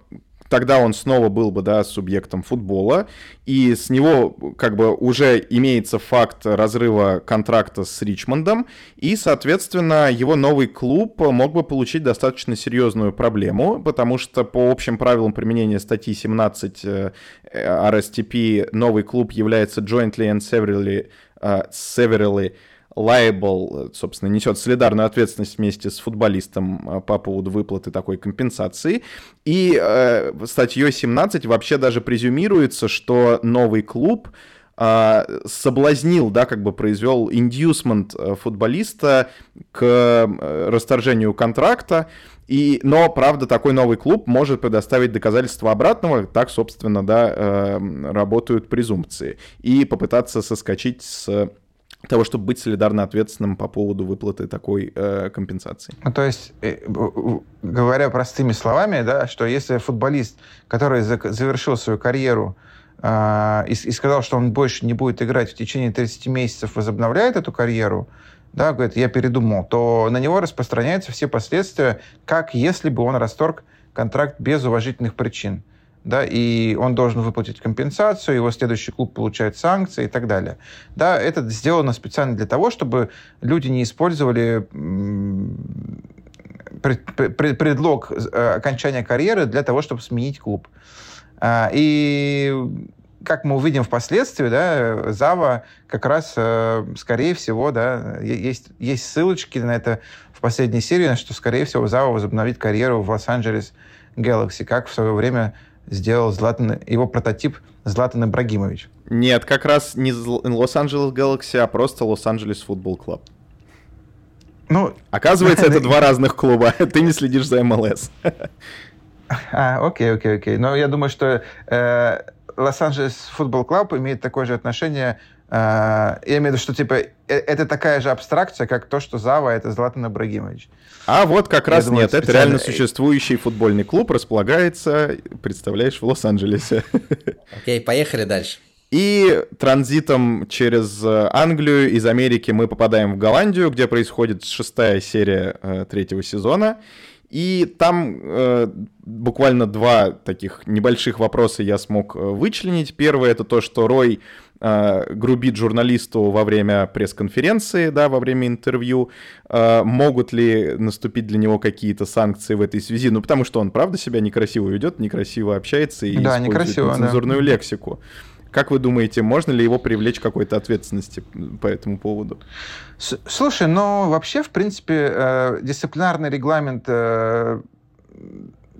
тогда он снова был бы, да, субъектом футбола, и с него как бы уже имеется факт разрыва контракта с Ричмондом, и, соответственно, его новый клуб мог бы получить достаточно серьезную проблему, потому что по общим правилам применения статьи 17 э, RSTP новый клуб является jointly and severally, uh, severally Liable, собственно, несет солидарную ответственность вместе с футболистом э, по поводу выплаты такой компенсации. И э, статьей 17 вообще даже презюмируется, что новый клуб э, соблазнил, да, как бы произвел индюсмент э, футболиста к э, расторжению контракта, и, но, правда, такой новый клуб может предоставить доказательства обратного, так, собственно, да, э, работают презумпции, и попытаться соскочить с того, чтобы быть солидарно ответственным по поводу выплаты такой э, компенсации. Ну, то есть, э, говоря простыми словами, да, что если футболист, который завершил свою карьеру э, и, и сказал, что он больше не будет играть в течение 30 месяцев, возобновляет эту карьеру, да, говорит, я передумал, то на него распространяются все последствия, как если бы он расторг контракт без уважительных причин да, и он должен выплатить компенсацию, его следующий клуб получает санкции и так далее. Да, это сделано специально для того, чтобы люди не использовали предлог э, окончания карьеры для того, чтобы сменить клуб. А, и как мы увидим впоследствии, да, Зава как раз, э, скорее всего, да, есть, есть ссылочки на это в последней серии, что, скорее всего, Зава возобновит карьеру в Лос-Анджелес Galaxy, как в свое время сделал Златан, его прототип Златан Ибрагимович. Нет, как раз не Лос-Анджелес Galaxy, а просто Лос-Анджелес Футбол Клуб. Ну, Оказывается, это два разных клуба. Ты не следишь за МЛС. А, окей, окей, окей. Но я думаю, что э, Лос-Анджелес Футбол Клуб имеет такое же отношение я имею в виду, что типа э, это такая же абстракция, как то, что Зава это Златан Ибрагимович. А вот как раз думаю, нет, это реально существующий футбольный клуб, располагается, представляешь, в Лос-Анджелесе. Окей, поехали дальше. И транзитом через э, Англию из Америки мы попадаем в Голландию, где происходит шестая серия э, третьего сезона. И там э, буквально два таких небольших вопроса я смог вычленить. Первый это то, что Рой э, грубит журналисту во время пресс-конференции, да, во время интервью, э, могут ли наступить для него какие-то санкции в этой связи, ну, потому что он, правда, себя некрасиво ведет, некрасиво общается и да, использует нецензурную да. лексику. Как вы думаете, можно ли его привлечь к какой-то ответственности по этому поводу? Слушай, ну вообще, в принципе, э, дисциплинарный регламент э,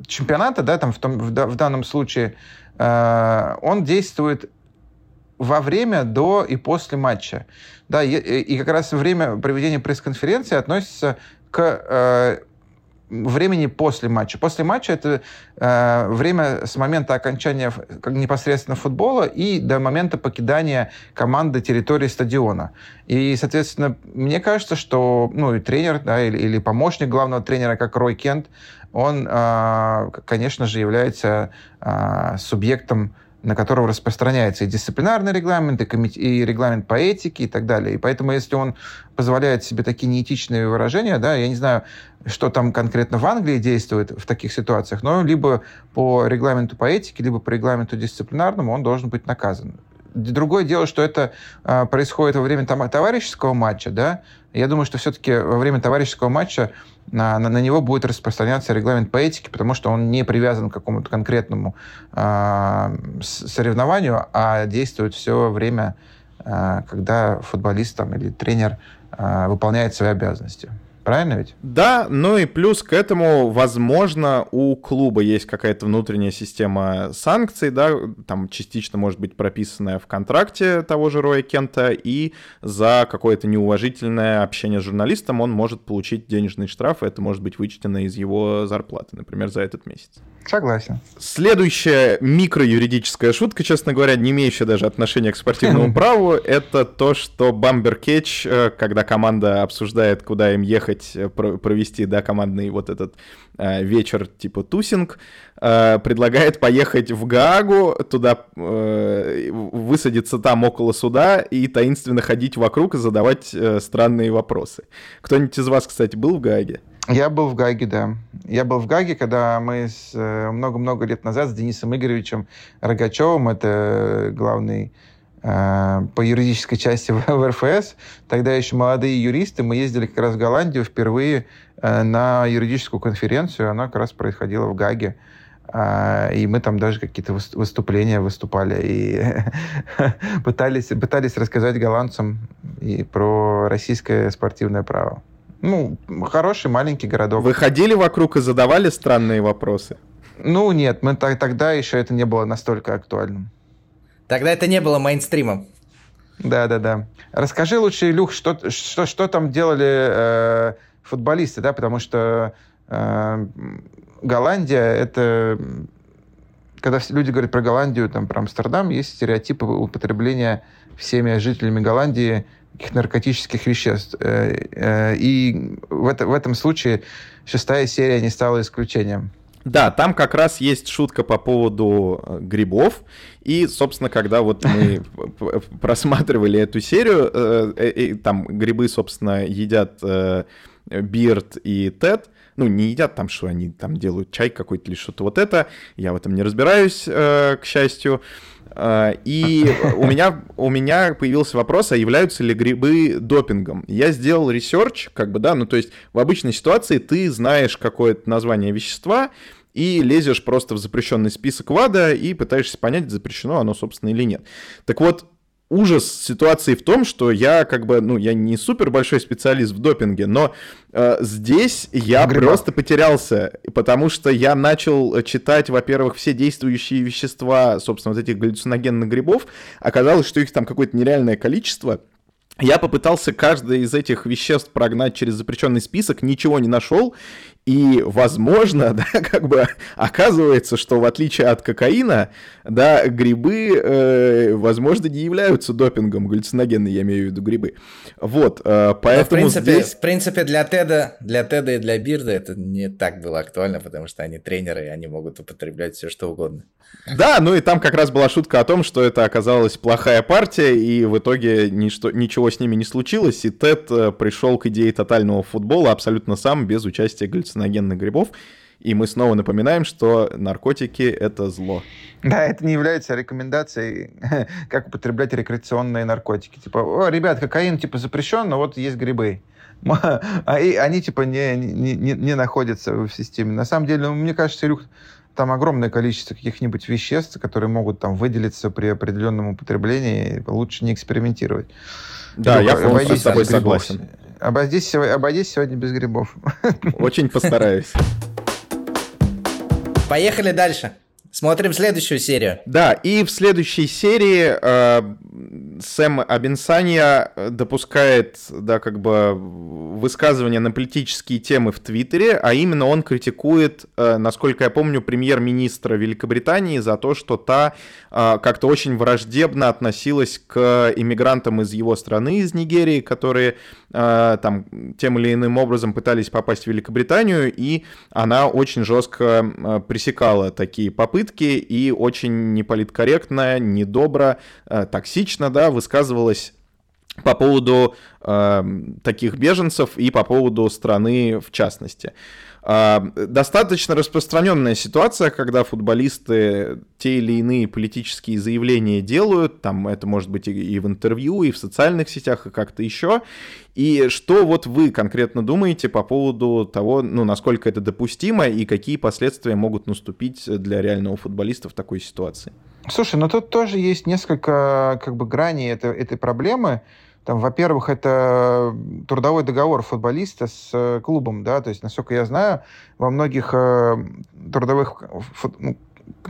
чемпионата, да, там в, том, в, в данном случае, э, он действует во время, до и после матча. Да, и, и как раз время проведения пресс-конференции относится к э, времени после матча. После матча это э, время с момента окончания как непосредственно футбола и до момента покидания команды территории стадиона. И, соответственно, мне кажется, что ну, и тренер да, или, или помощник главного тренера, как Рой Кент, он, э, конечно же, является э, субъектом на которого распространяется и дисциплинарный регламент, и, комит... и регламент по этике и так далее. И поэтому, если он позволяет себе такие неэтичные выражения, да, я не знаю, что там конкретно в Англии действует в таких ситуациях, но либо по регламенту по этике, либо по регламенту дисциплинарному он должен быть наказан. Другое дело, что это э, происходит во время товарищеского матча, да. Я думаю, что все-таки во время товарищеского матча на, на, на него будет распространяться регламент по этике, потому что он не привязан к какому-то конкретному э, соревнованию, а действует все время, э, когда футболист там, или тренер э, выполняет свои обязанности. Правильно ведь? Да, ну и плюс к этому, возможно, у клуба есть какая-то внутренняя система санкций, да, там частично может быть прописанная в контракте того же Роя Кента, и за какое-то неуважительное общение с журналистом он может получить денежный штраф, и это может быть вычтено из его зарплаты, например, за этот месяц. Согласен. Следующая микроюридическая шутка, честно говоря, не имеющая даже отношения к спортивному праву, это то, что Бамбер Кетч, э, когда команда обсуждает, куда им ехать, э, провести, да, командный вот этот э, вечер типа тусинг, предлагает поехать в Гаагу, туда высадиться там около суда и таинственно ходить вокруг и задавать странные вопросы. Кто-нибудь из вас, кстати, был в Гааге? Я был в Гаге, да. Я был в Гаге, когда мы э, много-много лет назад с Денисом Игоревичем Рогачевым, это главный э, по юридической части в, РФС, тогда еще молодые юристы, мы ездили как раз в Голландию впервые э, на юридическую конференцию, она как раз происходила в Гаге. Uh, и мы там даже какие-то выступления выступали и пытались, пытались рассказать голландцам и про российское спортивное право. Ну, хороший маленький городок. Вы ходили вокруг и задавали странные вопросы? Ну, нет, мы тогда еще это не было настолько актуальным. Тогда это не было мейнстримом. Да, да, да. Расскажи лучше, Илюх, что, что, что там делали э, футболисты, да, потому что э, Голландия это когда люди говорят про Голландию, там, про Амстердам, есть стереотипы употребления всеми жителями Голландии каких наркотических веществ. Э, э, и в, это, в этом случае шестая серия не стала исключением. Да, там как раз есть шутка по поводу э, грибов. И, собственно, когда вот мы просматривали эту серию, там грибы, собственно, едят Бирд и Тед. Ну, не едят там, что они там делают чай какой-то или что-то вот это. Я в этом не разбираюсь, к счастью. А, и у меня, у меня появился вопрос, а являются ли грибы допингом? Я сделал research, как бы, да, ну то есть в обычной ситуации ты знаешь какое-то название вещества, и лезешь просто в запрещенный список ВАДА и пытаешься понять, запрещено оно, собственно, или нет. Так вот, ужас ситуации в том, что я как бы, ну, я не супер большой специалист в допинге, но э, здесь я Гриба. просто потерялся, потому что я начал читать, во-первых, все действующие вещества, собственно, вот этих галлюциногенных грибов, оказалось, что их там какое-то нереальное количество, я попытался каждое из этих веществ прогнать через запрещенный список, ничего не нашел, и, возможно, да, как бы оказывается, что в отличие от кокаина, да, грибы, э, возможно, не являются допингом, галлюциногенные, я имею в виду грибы. Вот, э, поэтому Но в принципе, здесь... В принципе, для Теда, для Теда и для Бирда это не так было актуально, потому что они тренеры, и они могут употреблять все что угодно. Да, ну и там как раз была шутка о том, что это оказалась плохая партия, и в итоге ничто, ничего с ними не случилось, и Тед э, пришел к идее тотального футбола абсолютно сам, без участия галлюциногенных грибов. И мы снова напоминаем, что наркотики — это зло. Да, это не является рекомендацией, как употреблять рекреационные наркотики. Типа, о, ребят, кокаин типа запрещен, но вот есть грибы. А они типа не, не, не находятся в системе. На самом деле, ну, мне кажется, Илюх, там огромное количество каких-нибудь веществ, которые могут там выделиться при определенном употреблении. Лучше не экспериментировать. Да, Илюх, я полностью с тобой согласен. Обойдись, обойдись сегодня без грибов. Очень постараюсь. Поехали дальше. Смотрим следующую серию. Да, и в следующей серии э, Сэм Абинсанья допускает, да, как бы высказывания на политические темы в Твиттере, а именно он критикует, э, насколько я помню, премьер-министра Великобритании за то, что та э, как-то очень враждебно относилась к иммигрантам из его страны, из Нигерии, которые э, там тем или иным образом пытались попасть в Великобританию, и она очень жестко э, пресекала такие попытки попытки и очень неполиткорректно, недобро, э, токсично, да, высказывалась по поводу э, таких беженцев и по поводу страны в частности. Достаточно распространенная ситуация, когда футболисты те или иные политические заявления делают, там это может быть и в интервью, и в социальных сетях, и как-то еще. И что вот вы конкретно думаете по поводу того, ну, насколько это допустимо и какие последствия могут наступить для реального футболиста в такой ситуации? Слушай, ну тут тоже есть несколько как бы граней этой, этой проблемы. Там, во-первых, это трудовой договор футболиста с э, клубом, да, то есть, насколько я знаю, во многих э, трудовых фут, ну,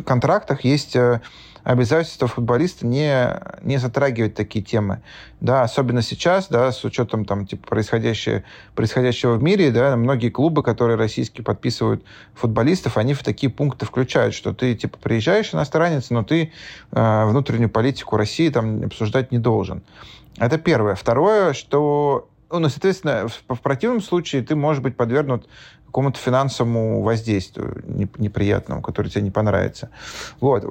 контрактах есть э, обязательство футболиста не, не затрагивать такие темы. Да, особенно сейчас, да, с учетом там, типа, происходящего, происходящего в мире, да, многие клубы, которые российские подписывают футболистов, они в такие пункты включают, что ты типа приезжаешь иностранец, но ты э, внутреннюю политику России там обсуждать не должен. Это первое. Второе, что, ну, соответственно, в, в противном случае ты можешь быть подвергнут какому-то финансовому воздействию неприятному, которое тебе не понравится. Вот.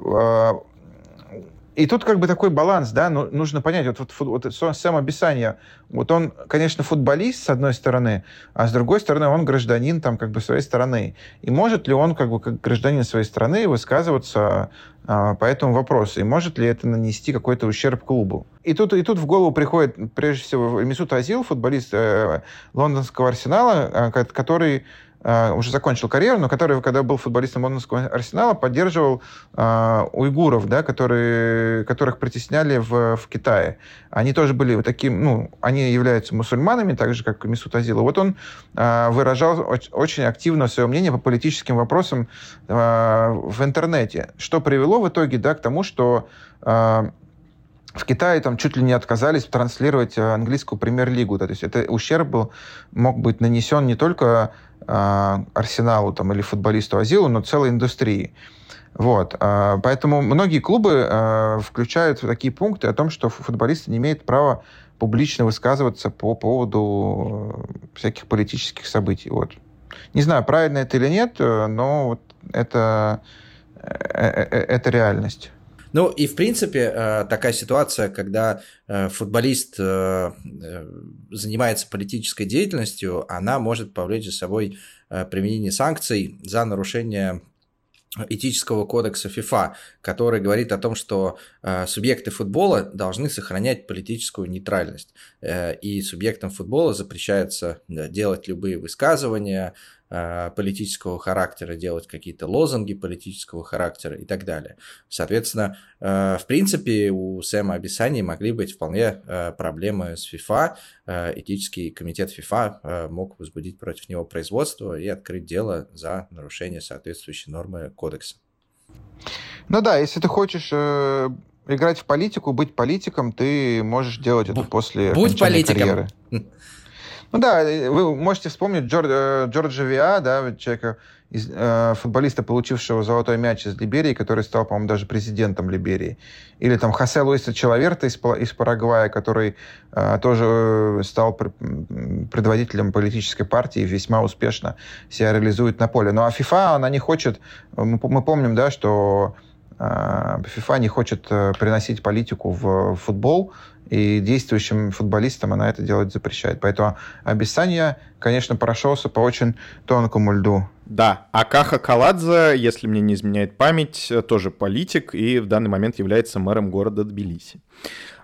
И тут как бы такой баланс, да, ну, нужно понять, вот, вот, вот Сэм Абисанья, вот он, конечно, футболист, с одной стороны, а с другой стороны, он гражданин там как бы своей страны. И может ли он как бы как гражданин своей страны высказываться а, по этому вопросу? И может ли это нанести какой-то ущерб клубу? И тут, и тут в голову приходит, прежде всего, Месут Азил, футболист э, лондонского Арсенала, э, который уже закончил карьеру, но который, когда был футболистом лондонского Арсенала, поддерживал uh, уйгуров, да, которые, которых притесняли в, в Китае. Они тоже были вот таким, ну, они являются мусульманами, так же, как и Месут Азилов. Вот он uh, выражал очень активно свое мнение по политическим вопросам в интернете, что привело в итоге, да, к тому, что в Китае там чуть ли не отказались транслировать английскую премьер-лигу. То есть это ущерб был, мог быть нанесен не только э, Арсеналу там, или футболисту Азилу, но целой индустрии. Вот. Э, поэтому многие клубы э, включают такие пункты о том, что футболисты не имеют права публично высказываться по поводу всяких политических событий. Вот. Не знаю, правильно это или нет, но вот это, это реальность. Ну и в принципе такая ситуация, когда футболист занимается политической деятельностью, она может повлечь за собой применение санкций за нарушение этического кодекса ФИФА, который говорит о том, что э, субъекты футбола должны сохранять политическую нейтральность. Э, и субъектам футбола запрещается делать любые высказывания, Э, политического характера, делать какие-то лозунги политического характера и так далее. Соответственно, э, в принципе, у Сэма Абисани могли быть вполне э, проблемы с ФИФА. Этический комитет ФИФА мог возбудить против него производство и открыть дело за нарушение соответствующей нормы кодекса. Ну да, если ты хочешь играть в политику, быть политиком, ты можешь делать это после Будь политиком. карьеры. Ну да, вы можете вспомнить Джор, э, Джорджа Виа, да, человека, из, э, футболиста, получившего золотой мяч из Либерии, который стал, по-моему, даже президентом Либерии. Или там Хосе Луиса Человерта из, из Парагвая, который э, тоже э, стал предводителем политической партии и весьма успешно себя реализует на поле. Ну а ФИФА, она не хочет... Мы, мы помним, да, что ФИФА не хочет приносить политику в футбол, и действующим футболистам она это делать запрещает. Поэтому Абиссанья, конечно, прошелся по очень тонкому льду. Да, а Каха Каладзе, если мне не изменяет память, тоже политик и в данный момент является мэром города Тбилиси.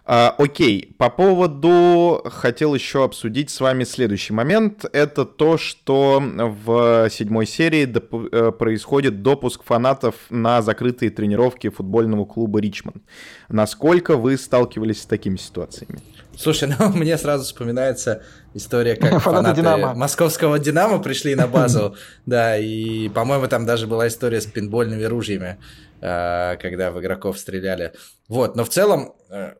А, окей, по поводу хотел еще обсудить с вами следующий момент. Это то, что в седьмой серии доп- э, происходит допуск фанатов на закрытые тренировки футбольного клуба Ричмонд. Насколько вы сталкивались с такими ситуациями? Слушай, ну мне сразу вспоминается история, как фанаты, Динамо. московского Динамо пришли на базу, да, и, по-моему, там даже была история с пинбольными ружьями, э, когда в игроков стреляли. Вот, но в целом э,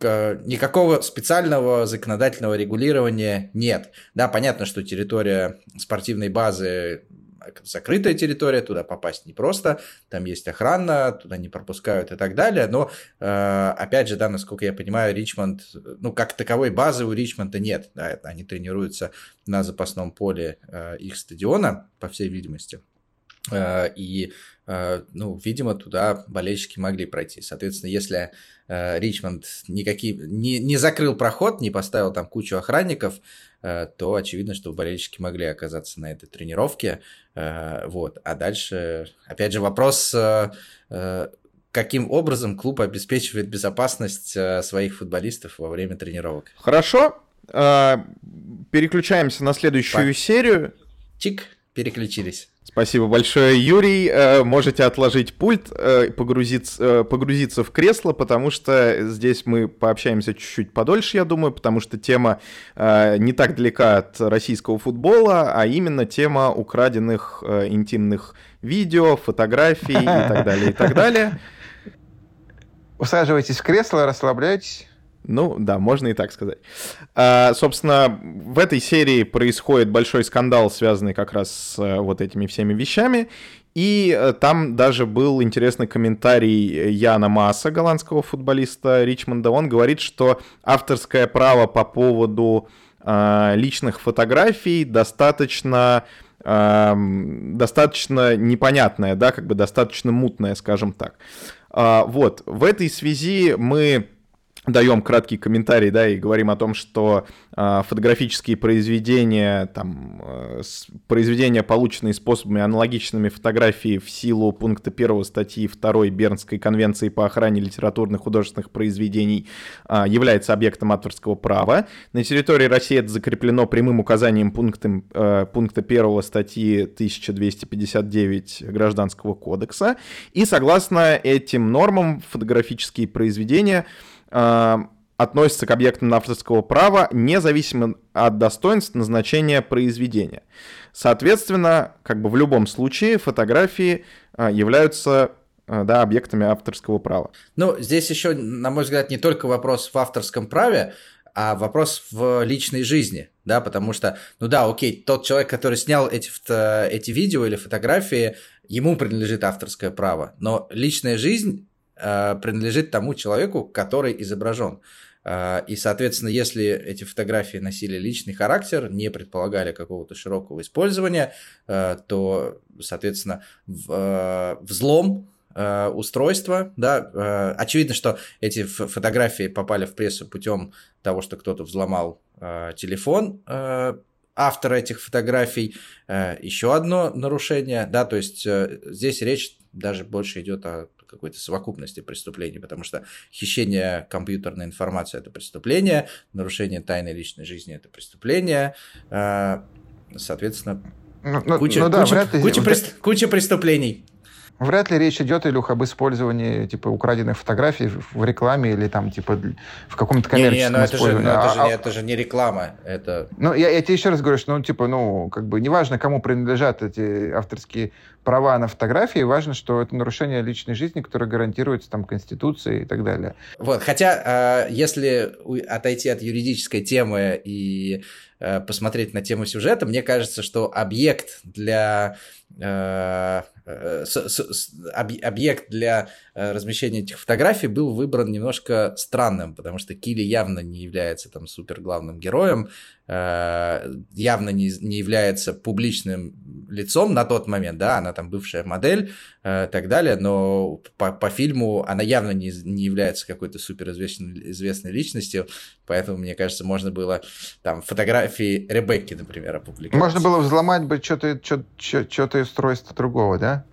никакого специального законодательного регулирования нет. Да, понятно, что территория спортивной базы закрытая территория, туда попасть непросто, там есть охрана, туда не пропускают и так далее, но, э, опять же, да, насколько я понимаю, Ричмонд, ну, как таковой базы у Ричмонда нет, да, они тренируются на запасном поле э, их стадиона, по всей видимости, э, и, ну, видимо, туда болельщики могли пройти, соответственно, если Э, Ричмонд никакие, не, не закрыл проход, не поставил там кучу охранников, э, то очевидно, что болельщики могли оказаться на этой тренировке. Э, вот. А дальше, опять же, вопрос, каким образом клуб обеспечивает безопасность своих футболистов во время тренировок. Хорошо. Переключаемся на следующую Пак. серию. Чик, переключились. Спасибо большое, Юрий. Э, можете отложить пульт, э, погрузиться, э, погрузиться в кресло, потому что здесь мы пообщаемся чуть-чуть подольше, я думаю, потому что тема не так далека от российского футбола, а именно тема украденных интимных видео, фотографий и так далее, и так далее. Усаживайтесь в кресло, расслабляйтесь. Ну, да, можно и так сказать. А, собственно, в этой серии происходит большой скандал, связанный как раз с э, вот этими всеми вещами. И э, там даже был интересный комментарий Яна Масса, голландского футболиста Ричмонда. Он говорит, что авторское право по поводу э, личных фотографий достаточно достаточно непонятное, да, как бы достаточно мутное, скажем так. Вот, в этой связи мы даем краткий комментарий, да, и говорим о том, что э, фотографические произведения, там, э, произведения, полученные способами аналогичными фотографии в силу пункта 1 статьи 2 Бернской конвенции по охране литературных художественных произведений, э, является объектом авторского права. На территории России это закреплено прямым указанием пунктом, э, пункта 1 статьи 1259 Гражданского кодекса. И согласно этим нормам фотографические произведения э, относятся к объектам авторского права независимо от достоинств назначения произведения. Соответственно, как бы в любом случае фотографии э, являются э, да, объектами авторского права. Ну, здесь еще, на мой взгляд, не только вопрос в авторском праве, а вопрос в личной жизни, да, потому что, ну да, окей, тот человек, который снял эти, эти видео или фотографии, ему принадлежит авторское право, но личная жизнь принадлежит тому человеку, который изображен. Э, и, соответственно, если эти фотографии носили личный характер, не предполагали какого-то широкого использования, э, то, соответственно, взлом устройства, да, очевидно, что эти фотографии попали в прессу путем того, что кто-то взломал телефон автора этих фотографий. Еще одно нарушение, да, то есть здесь речь даже больше идет о какой-то совокупности преступлений, потому что хищение компьютерной информации – это преступление, нарушение тайной личной жизни – это преступление, а, соответственно, ну, ну, куча, ну, да, куча, куча, прес, куча преступлений. Вряд ли речь идет, Илюх, об использовании типа украденных фотографий в рекламе или там типа в каком-то коммерческом не, не, ну, это использовании. Же, ну, это, а, же, а, это же не реклама, это... Ну, я, я тебе еще раз говорю, что, ну, типа, ну, как бы неважно, кому принадлежат эти авторские права на фотографии, важно, что это нарушение личной жизни, которое гарантируется там Конституцией и так далее. Вот, хотя, э, если отойти от юридической темы и посмотреть на тему сюжета, мне кажется, что объект для э, Э, объект для э, размещения этих фотографий был выбран немножко странным, потому что Килли явно не является там супер главным героем, Э, явно не, не является публичным лицом на тот момент, да, она там бывшая модель э, так далее, но по, по фильму она явно не, не является какой-то суперизвестной известной личностью, поэтому, мне кажется, можно было там фотографии Ребекки, например, опубликовать. Можно было взломать бы что-то что-то устройство другого, да?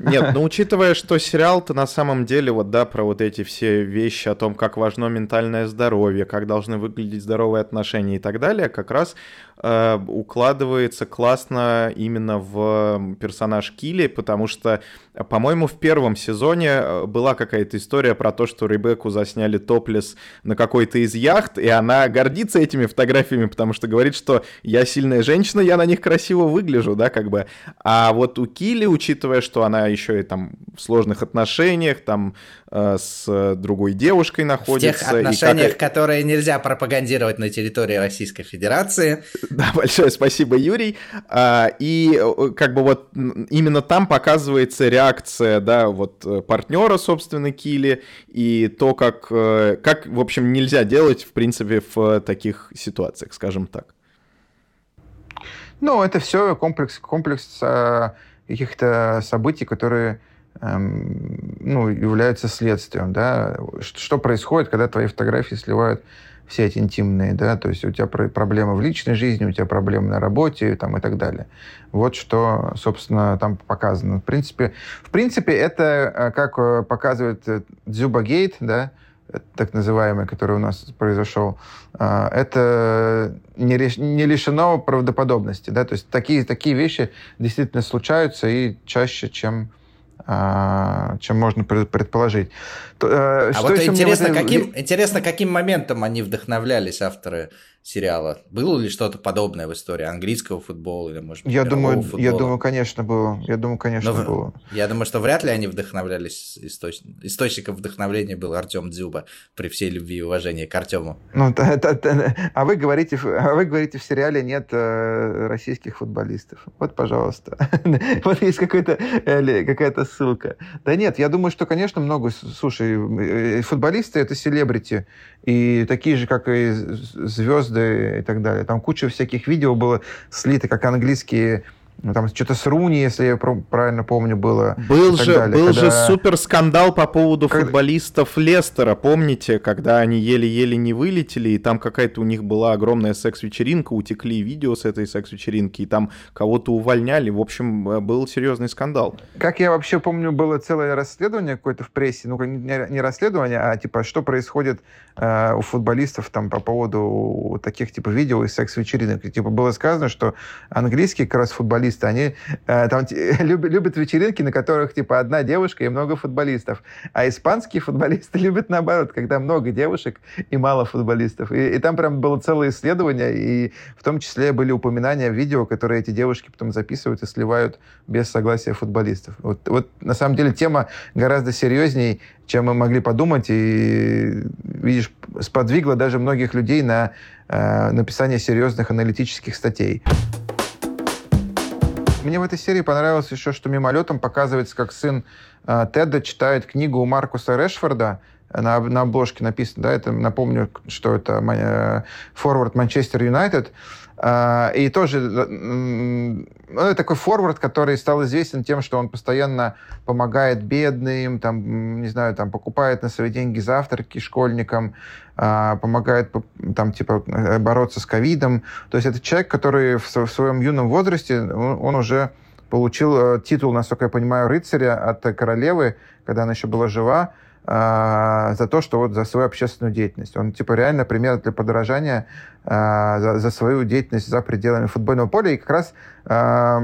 Нет, ну учитывая, что сериал-то на самом деле вот, да, про вот эти все вещи о том, как важно ментальное здоровье, как должны выглядеть здоровые отношения и так далее, как раз э, укладывается классно именно в персонаж Килли, потому что, по-моему, в первом сезоне э, была какая-то история про то, что Ребекку засняли топлес на какой-то из яхт, и она гордится этими фотографиями, потому что говорит, что я сильная женщина, я на них красиво выгляжу, да, как бы. А вот у Килли, учитывая, что она еще и там в сложных отношениях, там э, с другой девушкой находится. В тех отношениях, как... которые нельзя пропагандировать на территории Российской Федерации. Да, большое спасибо, Юрий. А, и э, как бы вот именно там показывается реакция, да, вот э, партнера, собственно, Кили, и то, как, э, как, в общем, нельзя делать, в принципе, в таких ситуациях, скажем так. Ну, это все комплекс, комплекс э, каких-то событий, которые эм, ну, являются следствием, да, что происходит, когда твои фотографии сливают все эти интимные, да, то есть у тебя проблемы в личной жизни, у тебя проблемы на работе там, и так далее. Вот что, собственно, там показано. В принципе, в принципе это, э, как э, показывает э, Дзюба Гейт, да, так называемый, который у нас произошел, это не, не лишено правдоподобности. Да? То есть такие, такие вещи действительно случаются и чаще, чем чем можно предположить. А что вот интересно, мне... каким, интересно, каким моментом они вдохновлялись, авторы сериала. Было ли что-то подобное в истории английского футбола или, может быть, я думаю, футбола? Я думаю, конечно, было. Я думаю, конечно, Но, было. Я думаю, что вряд ли они вдохновлялись. Источ... Источником вдохновления был Артем Дзюба при всей любви и уважении к Артему. Ну, та, та, та, а, вы говорите, а вы говорите, в сериале нет э, российских футболистов. Вот, пожалуйста. вот есть какая-то э, какая-то ссылка. Да нет, я думаю, что, конечно, много... Слушай, э, футболисты — это селебрити. И такие же, как и звезды и так далее. Там куча всяких видео было слито, как английские ну, там что-то с Руни, если я правильно помню, было. Был же, далее, был когда... же супер скандал по поводу когда... футболистов Лестера, помните, когда они еле-еле не вылетели, и там какая-то у них была огромная секс-вечеринка, утекли видео с этой секс-вечеринки, и там кого-то увольняли. В общем, э, был серьезный скандал. Как я вообще помню, было целое расследование какое-то в прессе, ну, не расследование, а типа, что происходит э, у футболистов там по поводу таких типа видео и секс-вечеринок. Типа, было сказано, что английские как раз футболисты они э, там любят, любят вечеринки, на которых типа одна девушка и много футболистов. А испанские футболисты любят наоборот, когда много девушек и мало футболистов. И, и там прям было целое исследование, и в том числе были упоминания в видео, которые эти девушки потом записывают и сливают без согласия футболистов. Вот, вот на самом деле тема гораздо серьезней, чем мы могли подумать, и, видишь, сподвигла даже многих людей на э, написание серьезных аналитических статей. Мне в этой серии понравилось еще, что мимолетом показывается, как сын э, Теда читает книгу у Маркуса Решфорда. На, на обложке написано, да, это, напомню, что это э, форвард Манчестер Юнайтед. А, и тоже ну, это такой форвард, который стал известен тем, что он постоянно помогает бедным, там, не знаю, там, покупает на свои деньги завтраки школьникам, а, помогает там, типа, бороться с ковидом. То есть это человек, который в своем юном возрасте, он уже получил э, титул, насколько я понимаю, рыцаря от королевы, когда она еще была жива. А, за то, что вот за свою общественную деятельность. Он типа реально пример для подражания а, за, за свою деятельность за пределами футбольного поля. И как раз а,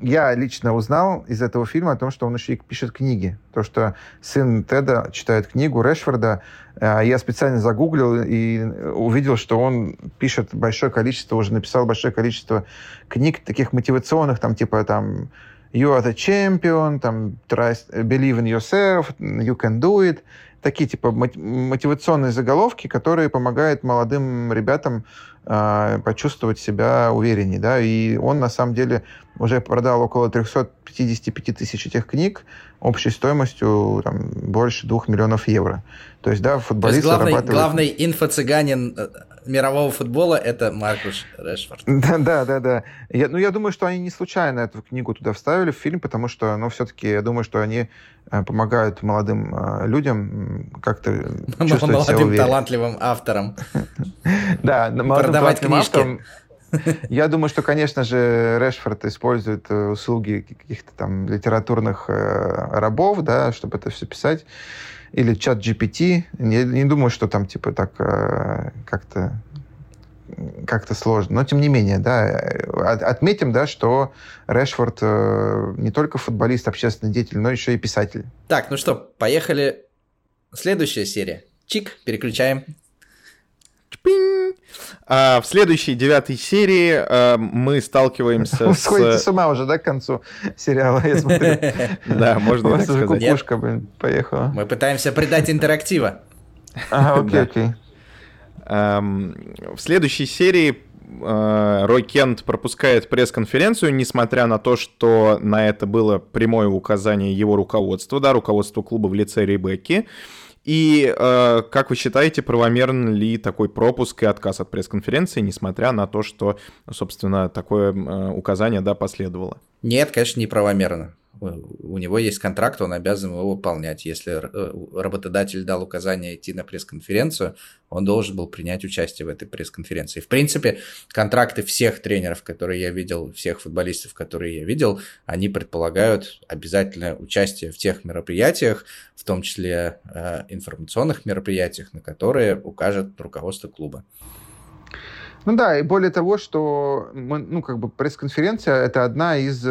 я лично узнал из этого фильма о том, что он еще и пишет книги. То, что сын Теда читает книгу Решфорда. Я специально загуглил и увидел, что он пишет большое количество, уже написал большое количество книг таких мотивационных, там типа там you are the champion, там, trust, believe in yourself, you can do it. Такие, типа, мотивационные заголовки, которые помогают молодым ребятам э, почувствовать себя увереннее, да, и он, на самом деле, уже продал около 355 тысяч этих книг общей стоимостью там, больше двух миллионов евро. То есть, да, футболист То есть главный, зарабатывает... главный инфо-цыганин э, мирового футбола это Маркус Решфорд. Да, да, да. да. Я, ну, я думаю, что они не случайно эту книгу туда вставили в фильм, потому что, ну, все-таки, я думаю, что они э, помогают молодым э, людям как-то чувствовать себя Молодым талантливым авторам. Да, молодым талантливым авторам. Я думаю, что, конечно же, Решфорд использует э, услуги каких-то там литературных рабов, да, чтобы это все писать или чат GPT. Я не думаю, что там типа так э, как-то как-то сложно. Но тем не менее, да, отметим, да, что Решфорд э, не только футболист, общественный деятель, но еще и писатель. Так, ну что, поехали. Следующая серия. Чик, переключаем. А, в следующей девятой серии а, мы сталкиваемся Вы с... Сходите с ума уже, да, к концу сериала, я смотрю. Да, можно так сказать. кукушка, блин, поехала. Мы пытаемся придать интерактива. Ага, окей, окей. В следующей серии а, Рой Кент пропускает пресс-конференцию, несмотря на то, что на это было прямое указание его руководства, да, руководства клуба в лице Ребекки. И э, как вы считаете, правомерен ли такой пропуск и отказ от пресс-конференции, несмотря на то, что, собственно, такое э, указание да, последовало? Нет, конечно, неправомерно у него есть контракт, он обязан его выполнять. Если э, работодатель дал указание идти на пресс-конференцию, он должен был принять участие в этой пресс-конференции. В принципе, контракты всех тренеров, которые я видел, всех футболистов, которые я видел, они предполагают обязательное участие в тех мероприятиях, в том числе э, информационных мероприятиях, на которые укажет руководство клуба. Ну да, и более того, что мы, ну, как бы пресс-конференция это одна из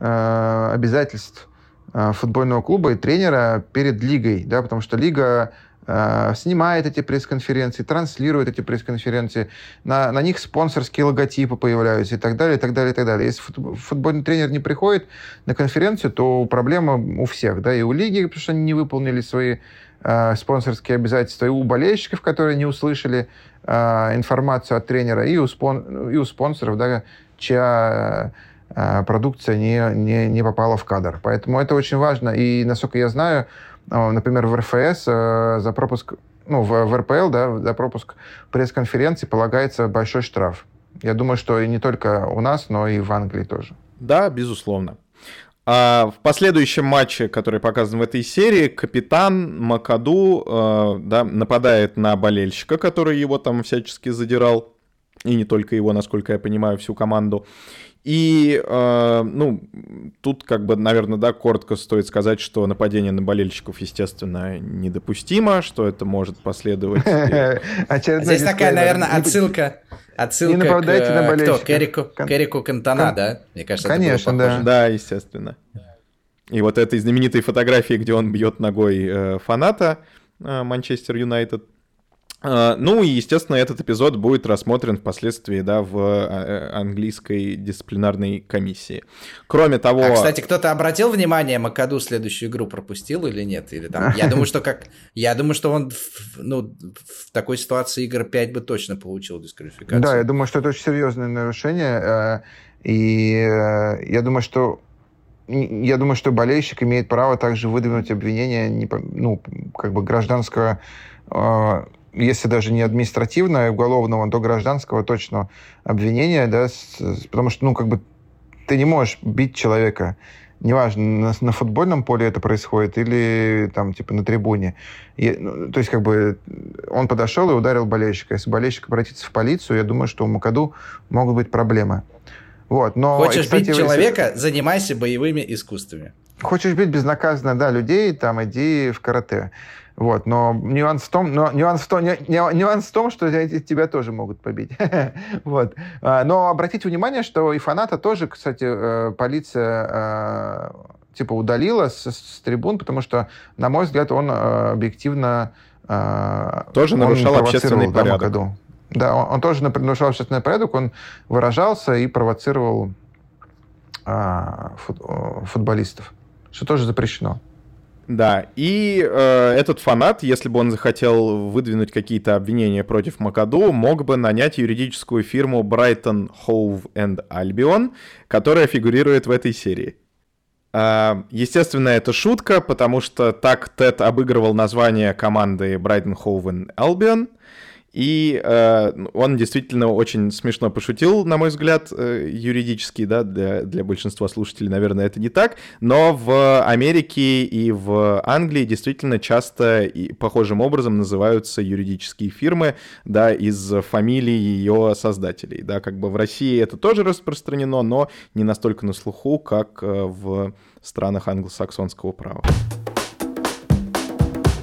э, обязательств э, футбольного клуба и тренера перед лигой, да, потому что лига э, снимает эти пресс-конференции, транслирует эти пресс-конференции, на, на них спонсорские логотипы появляются и так далее, и так далее, и так далее. Если футбольный тренер не приходит на конференцию, то проблема у всех, да, и у лиги, потому что они не выполнили свои э, спонсорские обязательства, и у болельщиков, которые не услышали э, информацию от тренера, и у, спон, и у спонсоров, да, чья продукция не, не, не попала в кадр. Поэтому это очень важно. И, насколько я знаю, э, например, в РФС э, за пропуск, ну, в, в РПЛ, да, за пропуск пресс-конференции полагается большой штраф. Я думаю, что не только у нас, но и в Англии тоже. Да, безусловно. А в последующем матче, который показан в этой серии, капитан Макаду э, да, нападает на болельщика, который его там всячески задирал. И не только его, насколько я понимаю, всю команду. И, э, ну, тут, как бы, наверное, да, коротко стоит сказать, что нападение на болельщиков, естественно, недопустимо, что это может последовать. Здесь такая, наверное, отсылка. Отсылка к, на кто? Керрику, Керрику Кантана, да? Мне кажется, Конечно, да. Да, естественно. И вот этой знаменитой фотографии, где он бьет ногой э, фаната э, Манчестер Юнайтед, ну и, естественно, этот эпизод будет рассмотрен впоследствии да, в а, э, английской дисциплинарной комиссии. Кроме того... А, кстати, кто-то обратил внимание, Макаду следующую игру пропустил или нет? Или там... Я думаю, что как... Я думаю, что он ну, в такой ситуации игр 5 бы точно получил дисквалификацию. Да, я думаю, что это очень серьезное нарушение. Э, и э, я думаю, что я думаю, что болельщик имеет право также выдвинуть обвинение ну, как бы гражданского если даже не административного, а уголовного, то гражданского точно обвинения, да, с, потому что, ну, как бы ты не можешь бить человека, неважно, на, на футбольном поле это происходит или там, типа, на трибуне. И, ну, то есть, как бы, он подошел и ударил болельщика. Если болельщик обратится в полицию, я думаю, что у Макаду могут быть проблемы. Вот, но, Хочешь и, кстати, бить человека, если... занимайся боевыми искусствами. Хочешь бить безнаказанно, да, людей, там, иди в карате. Вот, но нюанс в том, но нюанс в том, нюанс в том, что тебя тоже могут побить. вот. А, но обратите внимание, что и фаната тоже, кстати, э, полиция э, типа удалила с, с трибун, потому что, на мой взгляд, он э, объективно тоже нарушал общественный порядок. Да, да он, он тоже нарушал общественный порядок, он выражался и провоцировал а, фут, футболистов, что тоже запрещено. Да, и э, этот фанат, если бы он захотел выдвинуть какие-то обвинения против Макаду, мог бы нанять юридическую фирму Brighton Hove and Albion, которая фигурирует в этой серии. Э, естественно, это шутка, потому что так Тед обыгрывал название команды Brighton Hove and Albion, и э, он действительно очень смешно пошутил, на мой взгляд, э, юридически, да, для, для большинства слушателей, наверное, это не так. Но в Америке и в Англии действительно часто и похожим образом называются юридические фирмы, да, из фамилий ее создателей. Да, как бы в России это тоже распространено, но не настолько на слуху, как э, в странах англосаксонского права.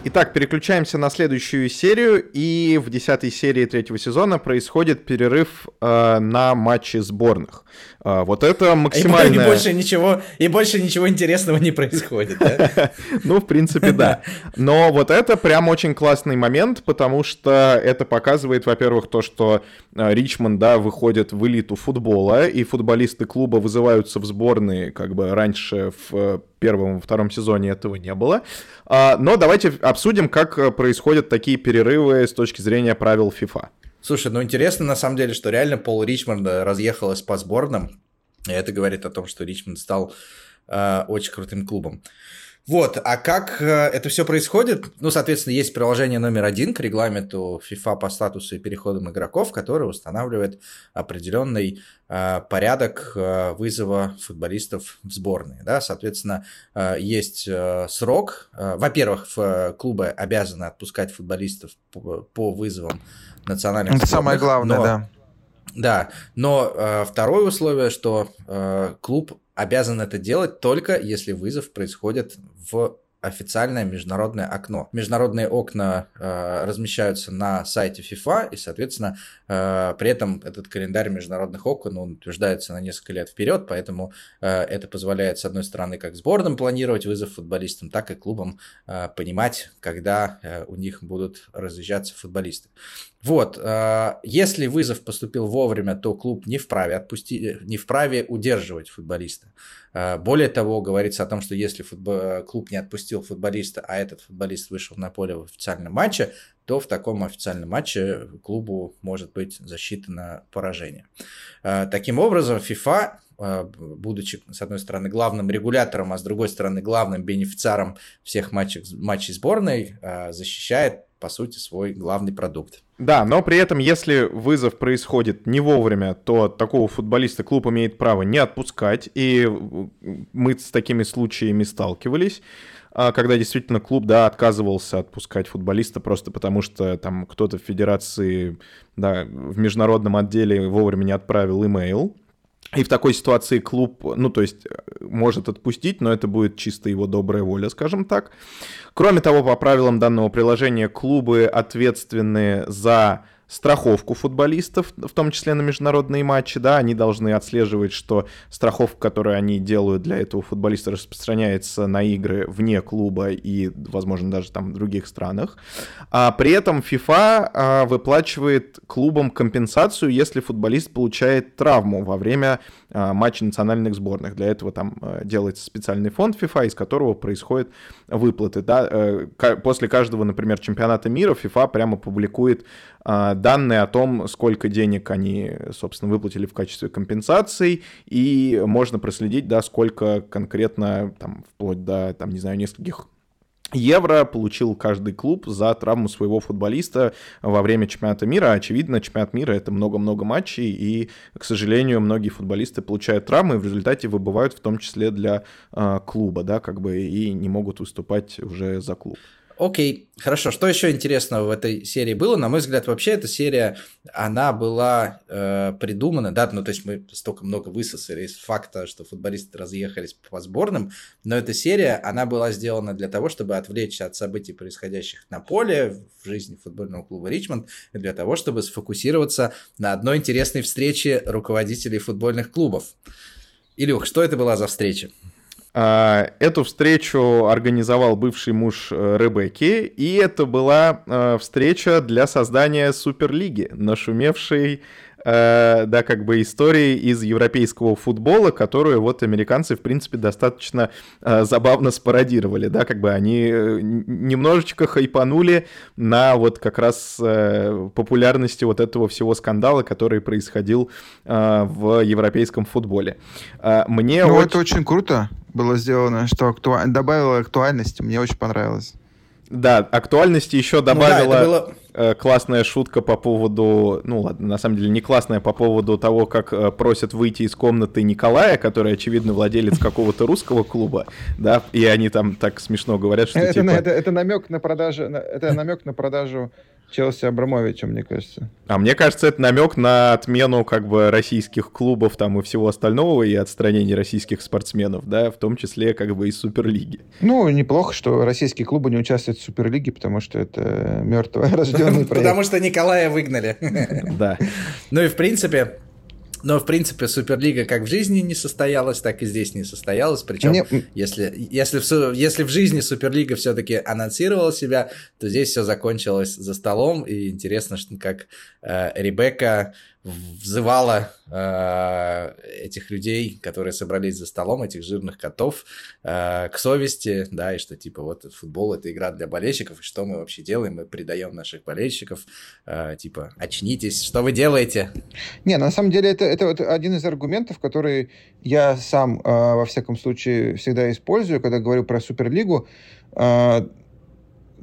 Итак, переключаемся на следующую серию, и в десятой серии третьего сезона происходит перерыв э, на матчи сборных. Э, вот это максимально... И, больше ничего, и больше ничего интересного не происходит, да? Ну, в принципе, да. Но вот это прям очень классный момент, потому что это показывает, во-первых, то, что э, Ричмонд, да, выходит в элиту футбола, и футболисты клуба вызываются в сборные, как бы раньше в первом, втором сезоне этого не было. А, но давайте обсудим, как э, происходят такие перерывы с точки зрения правил FIFA. Слушай, ну интересно на самом деле, что реально Пол Ричмонд разъехалась по сборным. И это говорит о том, что Ричмонд стал э, очень крутым клубом. Вот, а как э, это все происходит? Ну, соответственно, есть приложение номер один к регламенту FIFA по статусу и переходам игроков, которое устанавливает определенный э, порядок э, вызова футболистов в сборные. Да? Соответственно, э, есть э, срок. Э, во-первых, в, клубы обязаны отпускать футболистов по, по вызовам национальных Это сборных, самое главное, но, да. Да, но э, второе условие, что э, клуб обязан это делать только если вызов происходит в официальное международное окно. Международные окна э, размещаются на сайте FIFA, и, соответственно, э, при этом этот календарь международных окон он утверждается на несколько лет вперед, поэтому э, это позволяет, с одной стороны, как сборным планировать вызов футболистам, так и клубам э, понимать, когда э, у них будут разъезжаться футболисты. Вот, э, если вызов поступил вовремя, то клуб не вправе, отпусти, не вправе удерживать футболиста. Э, более того, говорится о том, что если футбол, клуб не отпустил футболиста, а этот футболист вышел на поле в официальном матче, то в таком официальном матче клубу может быть засчитано поражение. Э, таким образом, FIFA э, будучи, с одной стороны, главным регулятором, а с другой стороны, главным бенефициаром всех матчей, матчей сборной, э, защищает, по сути, свой главный продукт. Да, но при этом, если вызов происходит не вовремя, то такого футболиста клуб имеет право не отпускать, и мы с такими случаями сталкивались. А, когда действительно клуб, да, отказывался отпускать футболиста просто потому, что там кто-то в федерации, да, в международном отделе вовремя не отправил имейл. И в такой ситуации клуб, ну, то есть, может отпустить, но это будет чисто его добрая воля, скажем так. Кроме того, по правилам данного приложения, клубы ответственны за страховку футболистов, в том числе на международные матчи, да, они должны отслеживать, что страховка, которую они делают для этого футболиста, распространяется на игры вне клуба и, возможно, даже там в других странах. А при этом FIFA а, выплачивает клубам компенсацию, если футболист получает травму во время а, матча национальных сборных. Для этого там а, делается специальный фонд FIFA, из которого происходят выплаты. Да? Э, после каждого, например, чемпионата мира FIFA прямо публикует данные о том, сколько денег они, собственно, выплатили в качестве компенсаций, и можно проследить, да, сколько конкретно, там, вплоть до, там, не знаю, нескольких евро получил каждый клуб за травму своего футболиста во время чемпионата мира. Очевидно, чемпионат мира — это много-много матчей, и, к сожалению, многие футболисты получают травмы и в результате выбывают в том числе для э, клуба, да, как бы, и не могут выступать уже за клуб. Окей, хорошо. Что еще интересного в этой серии было? На мой взгляд, вообще эта серия, она была э, придумана, да, ну то есть мы столько много высосали из факта, что футболисты разъехались по сборным, но эта серия, она была сделана для того, чтобы отвлечься от событий, происходящих на поле, в жизни футбольного клуба Ричмонд, для того, чтобы сфокусироваться на одной интересной встрече руководителей футбольных клубов. Илюх, что это была за встреча? А, эту встречу организовал бывший муж э, Ребекки, и это была э, встреча для создания Суперлиги, нашумевшей э, да, как бы истории из европейского футбола, которую вот американцы, в принципе, достаточно э, забавно спародировали, да, как бы они э, немножечко хайпанули на вот как раз э, популярности вот этого всего скандала, который происходил э, в европейском футболе. Э, мне ну, очень... это очень круто было сделано, что акту... добавило актуальности, мне очень понравилось. Да, актуальности еще добавила... Ну, да, было Э, классная шутка по поводу, ну ладно, на самом деле не классная, по поводу того, как э, просят выйти из комнаты Николая, который, очевидно, владелец какого-то русского клуба, да, и они там так смешно говорят, что это, типа... Это, это намек на продажу, это намек на продажу Челси Абрамовича, мне кажется. А мне кажется, это намек на отмену как бы российских клубов там и всего остального, и отстранение российских спортсменов, да, в том числе как бы из Суперлиги. Ну, неплохо, что российские клубы не участвуют в Суперлиге, потому что это мертвая рожденный проект. Потому что Николая выгнали. Да. Ну и в принципе, но, в принципе, Суперлига как в жизни не состоялась, так и здесь не состоялась. Причем, Мне... если, если, в, если в жизни Суперлига все-таки анонсировала себя, то здесь все закончилось за столом. И интересно, что как э, Ребекка взывала э, этих людей, которые собрались за столом, этих жирных котов, э, к совести, да, и что типа вот футбол это игра для болельщиков, и что мы вообще делаем? Мы предаем наших болельщиков, э, типа очнитесь, что вы делаете? Не, на самом деле это, это вот один из аргументов, который я сам, э, во всяком случае, всегда использую, когда говорю про Суперлигу. Э,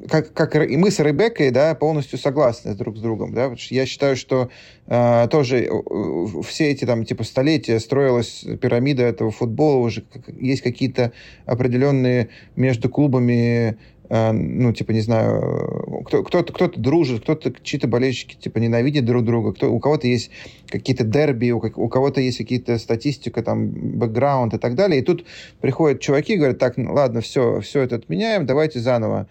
как, как и мы с Ребеккой, да, полностью согласны друг с другом, да, я считаю, что э, тоже э, все эти там типа столетия строилась пирамида этого футбола, уже есть какие-то определенные между клубами э, ну, типа, не знаю, кто, кто-то, кто-то дружит, кто-то, чьи-то болельщики, типа, ненавидят друг друга, кто, у кого-то есть какие-то дерби, у, у кого-то есть какие-то статистика, там, бэкграунд и так далее. И тут приходят чуваки и говорят, так, ну, ладно, все, все это отменяем, давайте заново.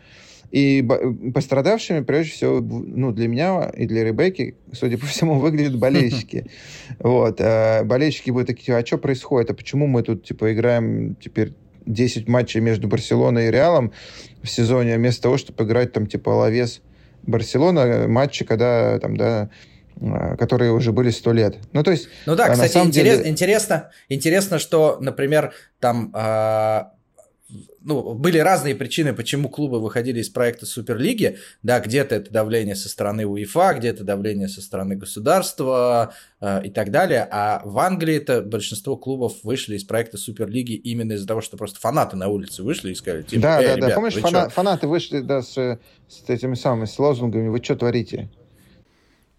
И пострадавшими, прежде всего, ну, для меня и для Ребекки, судя по всему, выглядят болельщики. Вот. А болельщики будут такие, а что происходит? А почему мы тут, типа, играем теперь 10 матчей между Барселоной и Реалом в сезоне, вместо того, чтобы играть там, типа, Лавес Барселона, матчи, когда там, да, а, которые уже были сто лет. Ну, то есть... Ну да, кстати, интерес, деле... интересно, интересно, что, например, там... Э ну, были разные причины, почему клубы выходили из проекта Суперлиги. Да, где-то это давление со стороны УЕФА, где-то давление со стороны государства э, и так далее. А в Англии это большинство клубов вышли из проекта Суперлиги именно из-за того, что просто фанаты на улице вышли и сказали, типа, да, да, ребят, да. Помнишь, фана- фанаты вышли да, с, с этими самыми с лозунгами, вы что творите?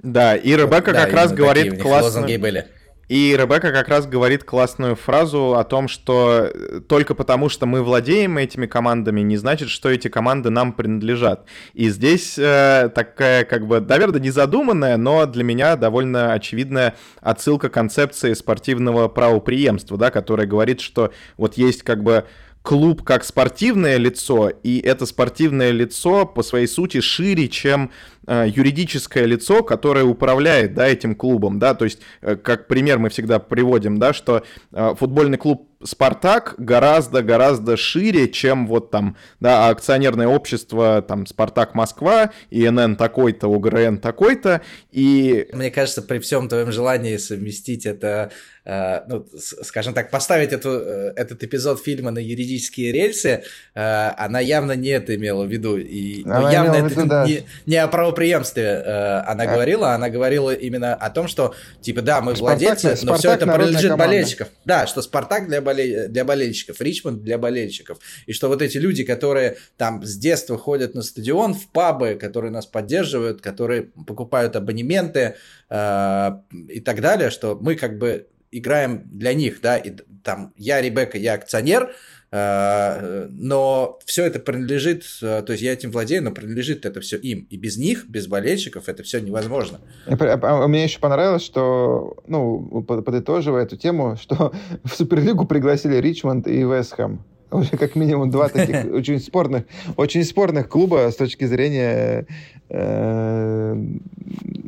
Да, и Ребекка да, как раз говорит классно. были. И Ребекка как раз говорит классную фразу о том, что э, только потому, что мы владеем этими командами, не значит, что эти команды нам принадлежат. И здесь э, такая, как бы, наверное, не задуманная, но для меня довольно очевидная отсылка концепции спортивного правоприемства, да, которая говорит, что вот есть как бы клуб как спортивное лицо, и это спортивное лицо по своей сути шире, чем юридическое лицо, которое управляет, да, этим клубом, да, то есть, э, как пример мы всегда приводим, да, что э, футбольный клуб Спартак гораздо-гораздо шире, чем вот там, да, акционерное общество, там, Спартак Москва, ИНН такой-то, УГРН такой-то, и... Мне кажется, при всем твоем желании совместить это, э, ну, скажем так, поставить эту, этот эпизод фильма на юридические рельсы, э, она явно не это имела в виду, и ну, явно это виду, да. не, не о правоприемстве правоприемстве э, она а... говорила, она говорила именно о том, что, типа, да, мы Спартак, владельцы, Спартак но все это принадлежит болельщиков. Да, что Спартак для, боле... для болельщиков, Ричмонд для болельщиков. И что вот эти люди, которые там с детства ходят на стадион, в пабы, которые нас поддерживают, которые покупают абонементы э, и так далее, что мы как бы играем для них, да, и там я, Ребекка, я акционер, но все это принадлежит, э, то есть я этим владею, но принадлежит это все им. И без них, без болельщиков, это все невозможно. А, а, мне еще понравилось, что, ну, подытоживая эту тему, что в Суперлигу пригласили Ричмонд и Вестхэм уже как минимум два таких очень спорных, очень спорных клуба с точки зрения э,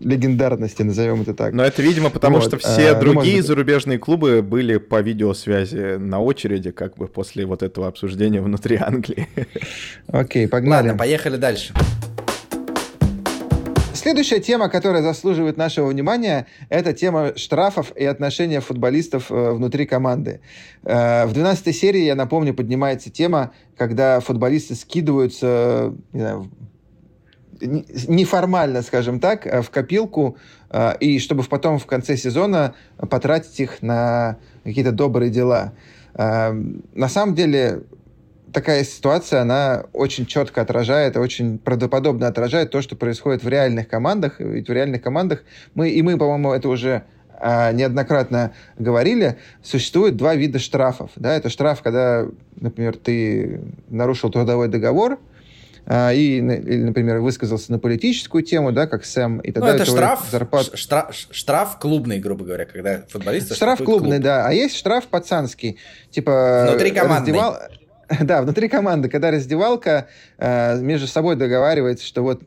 легендарности, назовем это так. Но это, видимо, потому вот. что все а, другие ну, зарубежные клубы были по видеосвязи на очереди, как бы после вот этого обсуждения внутри Англии. Окей, погнали. Ладно, поехали дальше. Следующая тема, которая заслуживает нашего внимания, это тема штрафов и отношения футболистов э, внутри команды. Э, в 12 серии, я напомню, поднимается тема, когда футболисты скидываются не знаю, неформально, скажем так, э, в копилку, и чтобы потом в конце сезона потратить их на какие-то добрые дела. На самом деле, такая ситуация, она очень четко отражает, очень правдоподобно отражает то, что происходит в реальных командах. Ведь в реальных командах мы, и мы, по-моему, это уже неоднократно говорили, существует два вида штрафов. Да? Это штраф, когда, например, ты нарушил трудовой договор, и, или, например, высказался на политическую тему, да, как Сэм, и тогда ну, это штраф, зарплат... штраф, штраф клубный, грубо говоря, когда футболисты Штраф клубный, клуб. да, а есть штраф пацанский, типа... Внутри команды. Раздевал... Да, внутри команды, когда раздевалка э, между собой договаривается, что вот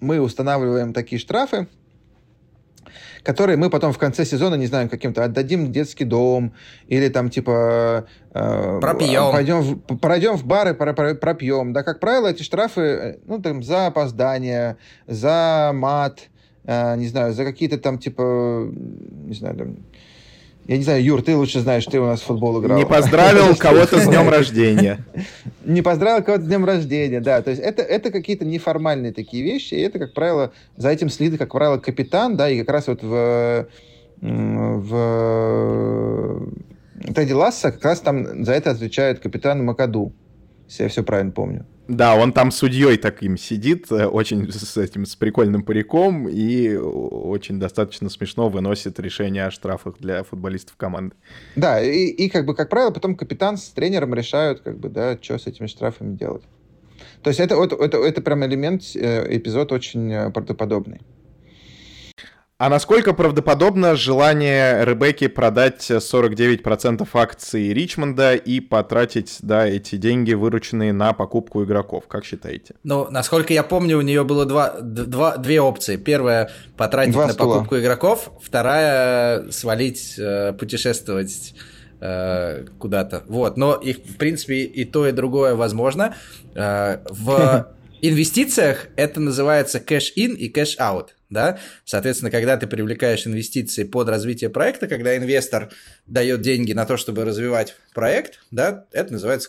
мы устанавливаем такие штрафы, которые мы потом в конце сезона, не знаю, каким-то отдадим в детский дом или там типа э, пропьем. Пойдем в, пройдем в бары, пропьем. Да, как правило, эти штрафы, ну, там, за опоздание, за мат, э, не знаю, за какие-то там, типа, не знаю, там, я не знаю, Юр, ты лучше знаешь, ты у нас в футбол играл. Не поздравил кого-то с днем рождения. Не поздравил кого-то с днем рождения, да. То есть это, это какие-то неформальные такие вещи, и это, как правило, за этим следит, как правило, капитан, да, и как раз вот в, в Тедди Ласса как раз там за это отвечает капитан Макаду, если я все правильно помню. Да, он там судьей таким сидит, э, очень с этим, с прикольным париком, и очень достаточно смешно выносит решение о штрафах для футболистов команды. Да, и, и как бы, как правило, потом капитан с тренером решают, как бы, да, что с этими штрафами делать. То есть это, это, это, это прям элемент, э, эпизод очень э, правдоподобный. А насколько правдоподобно желание Ребекки продать 49% акций Ричмонда и потратить, да, эти деньги, вырученные на покупку игроков? Как считаете? Ну, насколько я помню, у нее было два, два, две опции. Первая — потратить два на стула. покупку игроков. Вторая — свалить, э, путешествовать э, куда-то. Вот, но их, в принципе, и то, и другое возможно. Э, в инвестициях это называется cash-in и cash-out. Да? Соответственно, когда ты привлекаешь инвестиции под развитие проекта, когда инвестор дает деньги на то, чтобы развивать проект, да, это называется.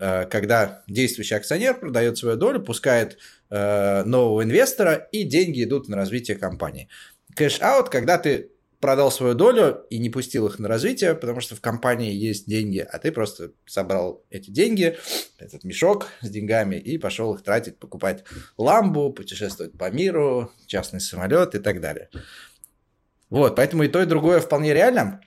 Э, когда действующий акционер продает свою долю, пускает э, нового инвестора, и деньги идут на развитие компании. Cash-out, когда ты продал свою долю и не пустил их на развитие, потому что в компании есть деньги, а ты просто собрал эти деньги, этот мешок с деньгами, и пошел их тратить, покупать ламбу, путешествовать по миру, частный самолет и так далее. Вот, поэтому и то, и другое вполне реально.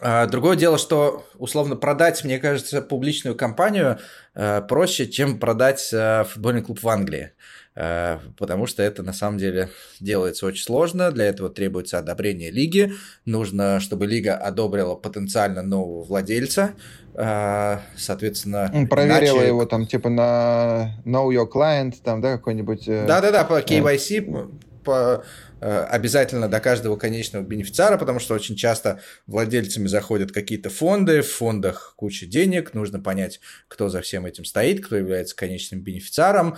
А, другое дело, что условно продать, мне кажется, публичную компанию э, проще, чем продать э, футбольный клуб в Англии. Э, потому что это на самом деле делается очень сложно, для этого требуется одобрение лиги, нужно, чтобы лига одобрила потенциально нового владельца, э, соответственно... Проверила иначе... его там типа на Know Your Client, там, да, какой-нибудь... Э, Да-да-да, по KYC, по обязательно до каждого конечного бенефициара, потому что очень часто владельцами заходят какие-то фонды, в фондах куча денег, нужно понять, кто за всем этим стоит, кто является конечным бенефициаром,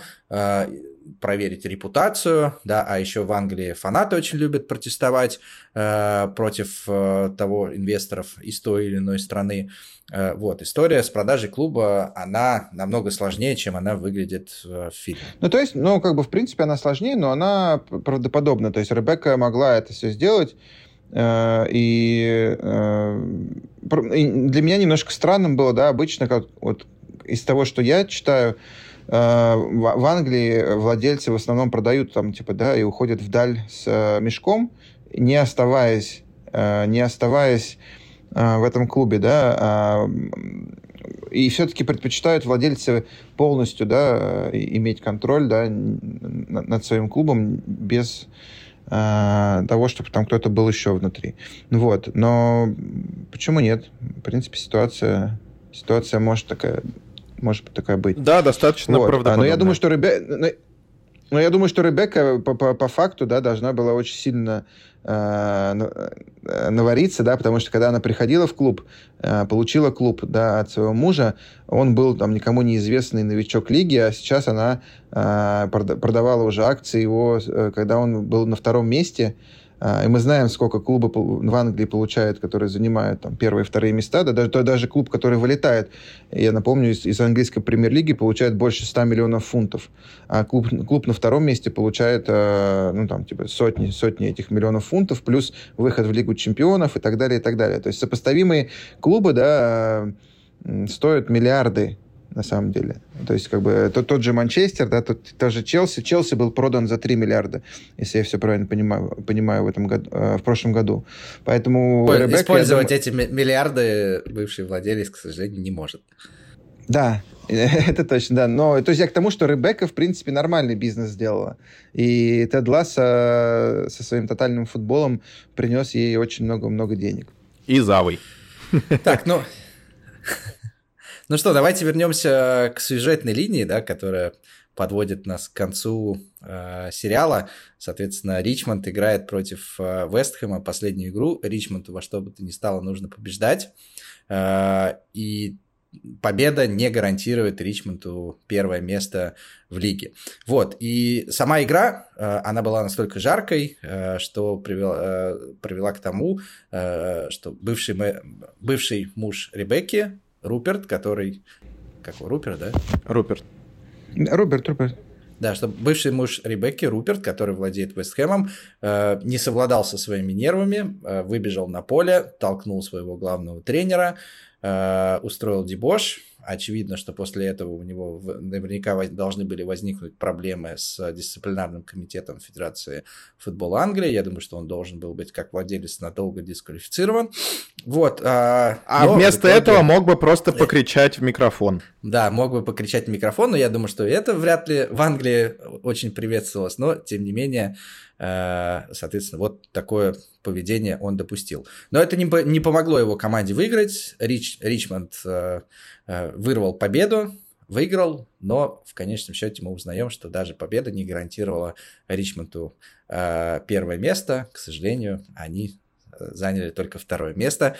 проверить репутацию, да, а еще в Англии фанаты очень любят протестовать э, против э, того инвесторов из той или иной страны. Э, вот, история с продажей клуба, она намного сложнее, чем она выглядит э, в фильме. Ну, то есть, ну, как бы, в принципе, она сложнее, но она правдоподобна. То есть, Ребекка могла это все сделать, э, и, для меня немножко странным было, да, обычно, как вот из того, что я читаю, в Англии владельцы в основном продают там, типа, да, и уходят вдаль с мешком, не оставаясь, не оставаясь в этом клубе, да, а, и все-таки предпочитают владельцы полностью, да, иметь контроль, да, над своим клубом без того, чтобы там кто-то был еще внутри. Вот. Но почему нет? В принципе, ситуация, ситуация может такая может такая быть. Да, достаточно вот. правдоподобно. Но я думаю, что Ребекка... Но я думаю, что Ребекка по, по, по факту да, должна была очень сильно э, э, навариться, да, потому что когда она приходила в клуб, э, получила клуб да, от своего мужа, он был там никому неизвестный новичок лиги, а сейчас она э, продавала уже акции его, э, когда он был на втором месте, и мы знаем, сколько клубы в Англии получают, которые занимают там, первые и вторые места. Да, даже, даже клуб, который вылетает, я напомню, из, из английской премьер-лиги получает больше 100 миллионов фунтов. А клуб, клуб на втором месте получает а, ну, там, типа, сотни, сотни этих миллионов фунтов, плюс выход в Лигу чемпионов и так далее, и так далее. То есть сопоставимые клубы да, стоят миллиарды на самом деле. То есть, как бы, тот, тот же Манчестер, да, тот, тоже Челси. Челси был продан за 3 миллиарда, если я все правильно понимаю, понимаю в, этом году, э, в прошлом году. Поэтому... По- Ребекка, использовать думаю... эти миллиарды бывший владелец, к сожалению, не может. Да, это точно, да. Но то есть я к тому, что Ребекка, в принципе, нормальный бизнес сделала. И Тед Ласса со своим тотальным футболом принес ей очень много-много денег. И Завой. Так, ну... Ну что, давайте вернемся к сюжетной линии, да, которая подводит нас к концу э, сериала. Соответственно, Ричмонд играет против э, Вестхэма последнюю игру. Ричмонду во что бы то ни стало нужно побеждать. Э, и победа не гарантирует Ричмонду первое место в лиге. Вот, и сама игра, э, она была настолько жаркой, э, что привела, э, привела к тому, что бывший, бывший муж Ребекки, Руперт, который... Как его, Руперт, да? Руперт. Руперт, Руперт. Да, что бывший муж Ребекки, Руперт, который владеет Вестхэмом, э, не совладал со своими нервами, э, выбежал на поле, толкнул своего главного тренера, э, устроил дебош, Очевидно, что после этого у него наверняка должны были возникнуть проблемы с дисциплинарным комитетом Федерации футбола Англии. Я думаю, что он должен был быть как владелец надолго дисквалифицирован. Вот. А, а вместо итоге... этого мог бы просто покричать в микрофон. Да, мог бы покричать в микрофон, но я думаю, что это вряд ли в Англии очень приветствовалось. Но, тем не менее, Э, соответственно, вот такое поведение он допустил. Но это не, не помогло его команде выиграть. Рич, Ричмонд э, э, вырвал победу, выиграл, но в конечном счете мы узнаем, что даже победа не гарантировала Ричмонду первое место. К сожалению, они заняли только второе место.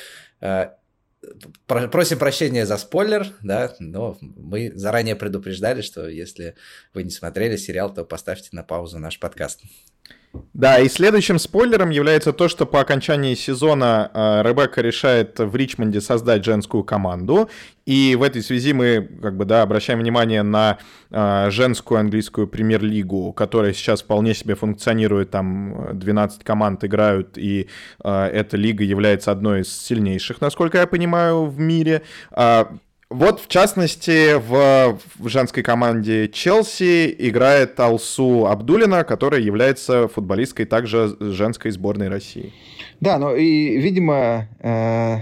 просим прощения за спойлер, да, но мы заранее предупреждали, что если вы не смотрели сериал, то поставьте на паузу наш подкаст. Да, и следующим спойлером является то, что по окончании сезона э, Ребекка решает в Ричмонде создать женскую команду. И в этой связи мы как бы, да, обращаем внимание на э, женскую английскую премьер-лигу, которая сейчас вполне себе функционирует, там 12 команд играют, и э, эта лига является одной из сильнейших, насколько я понимаю, в мире. А вот, в частности, в, в женской команде Челси играет Алсу Абдулина, которая является футболисткой также женской сборной России. Да, ну и, видимо, э,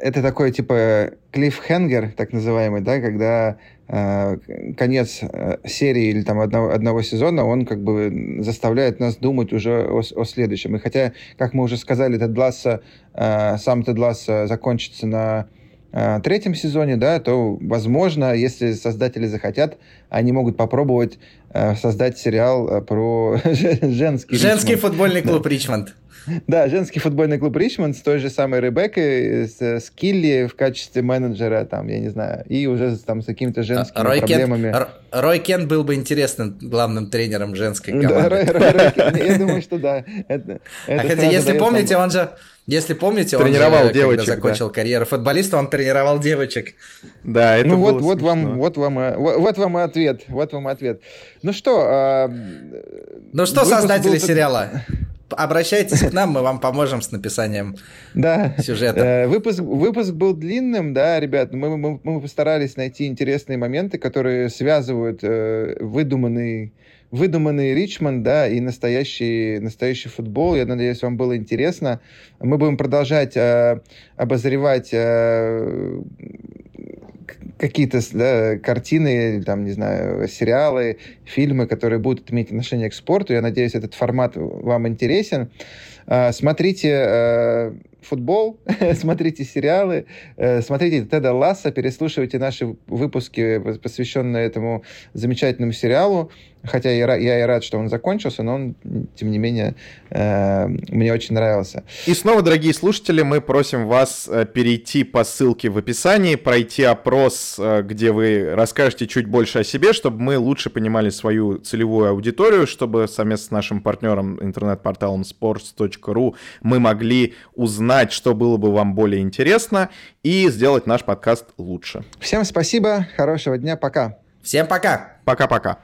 это такой типа клиффхенгер, так называемый, да, когда э, конец э, серии или там одного, одного сезона, он как бы заставляет нас думать уже о, о следующем. И хотя, как мы уже сказали, Тед Ласса, э, сам Тед Ласса закончится на Э, третьем сезоне, да, то, возможно, если создатели захотят, они могут попробовать э, создать сериал э, про женский Женский Ричмонд. футбольный клуб да. Ричмонд. Да, женский футбольный клуб Ричмонд с той же самой Ребеккой, с, с Килли в качестве менеджера, там, я не знаю, и уже там с какими-то женскими Рой проблемами. Кент, Рой Кент был бы интересным главным тренером женской команды. Да, Рой, Рой, Рой, я думаю, что да. Это, это а хотя, если помните, он же если помните, тренировал он же, девочек, когда закончил да. карьеру футболиста, он тренировал девочек. Да, это ну вот, вот вам, вот вам, э, вот, вот вам и ответ, вот вам ответ. Ну что? А... Ну что, создатели был... сериала? Обращайтесь к нам, мы вам поможем с написанием да. сюжета. Э, выпуск, выпуск был длинным, да, ребят. Мы, мы, мы постарались найти интересные моменты, которые связывают э, выдуманный выдуманный Ричмонд, да, и настоящий, настоящий футбол. Я надеюсь, вам было интересно. Мы будем продолжать э, обозревать э, какие-то да, картины, там, не знаю, сериалы, фильмы, которые будут иметь отношение к спорту. Я надеюсь, этот формат вам интересен. Э, смотрите э, футбол, смотрите сериалы, э, смотрите Теда Ласса, переслушивайте наши выпуски, посвященные этому замечательному сериалу. Хотя я, я и рад, что он закончился, но он, тем не менее, э, мне очень нравился. И снова, дорогие слушатели, мы просим вас э, перейти по ссылке в описании, пройти опрос, где вы расскажете чуть больше о себе, чтобы мы лучше понимали свою целевую аудиторию, чтобы совместно с нашим партнером интернет-порталом sports.ru мы могли узнать, что было бы вам более интересно, и сделать наш подкаст лучше. Всем спасибо, хорошего дня, пока. Всем пока. Пока-пока.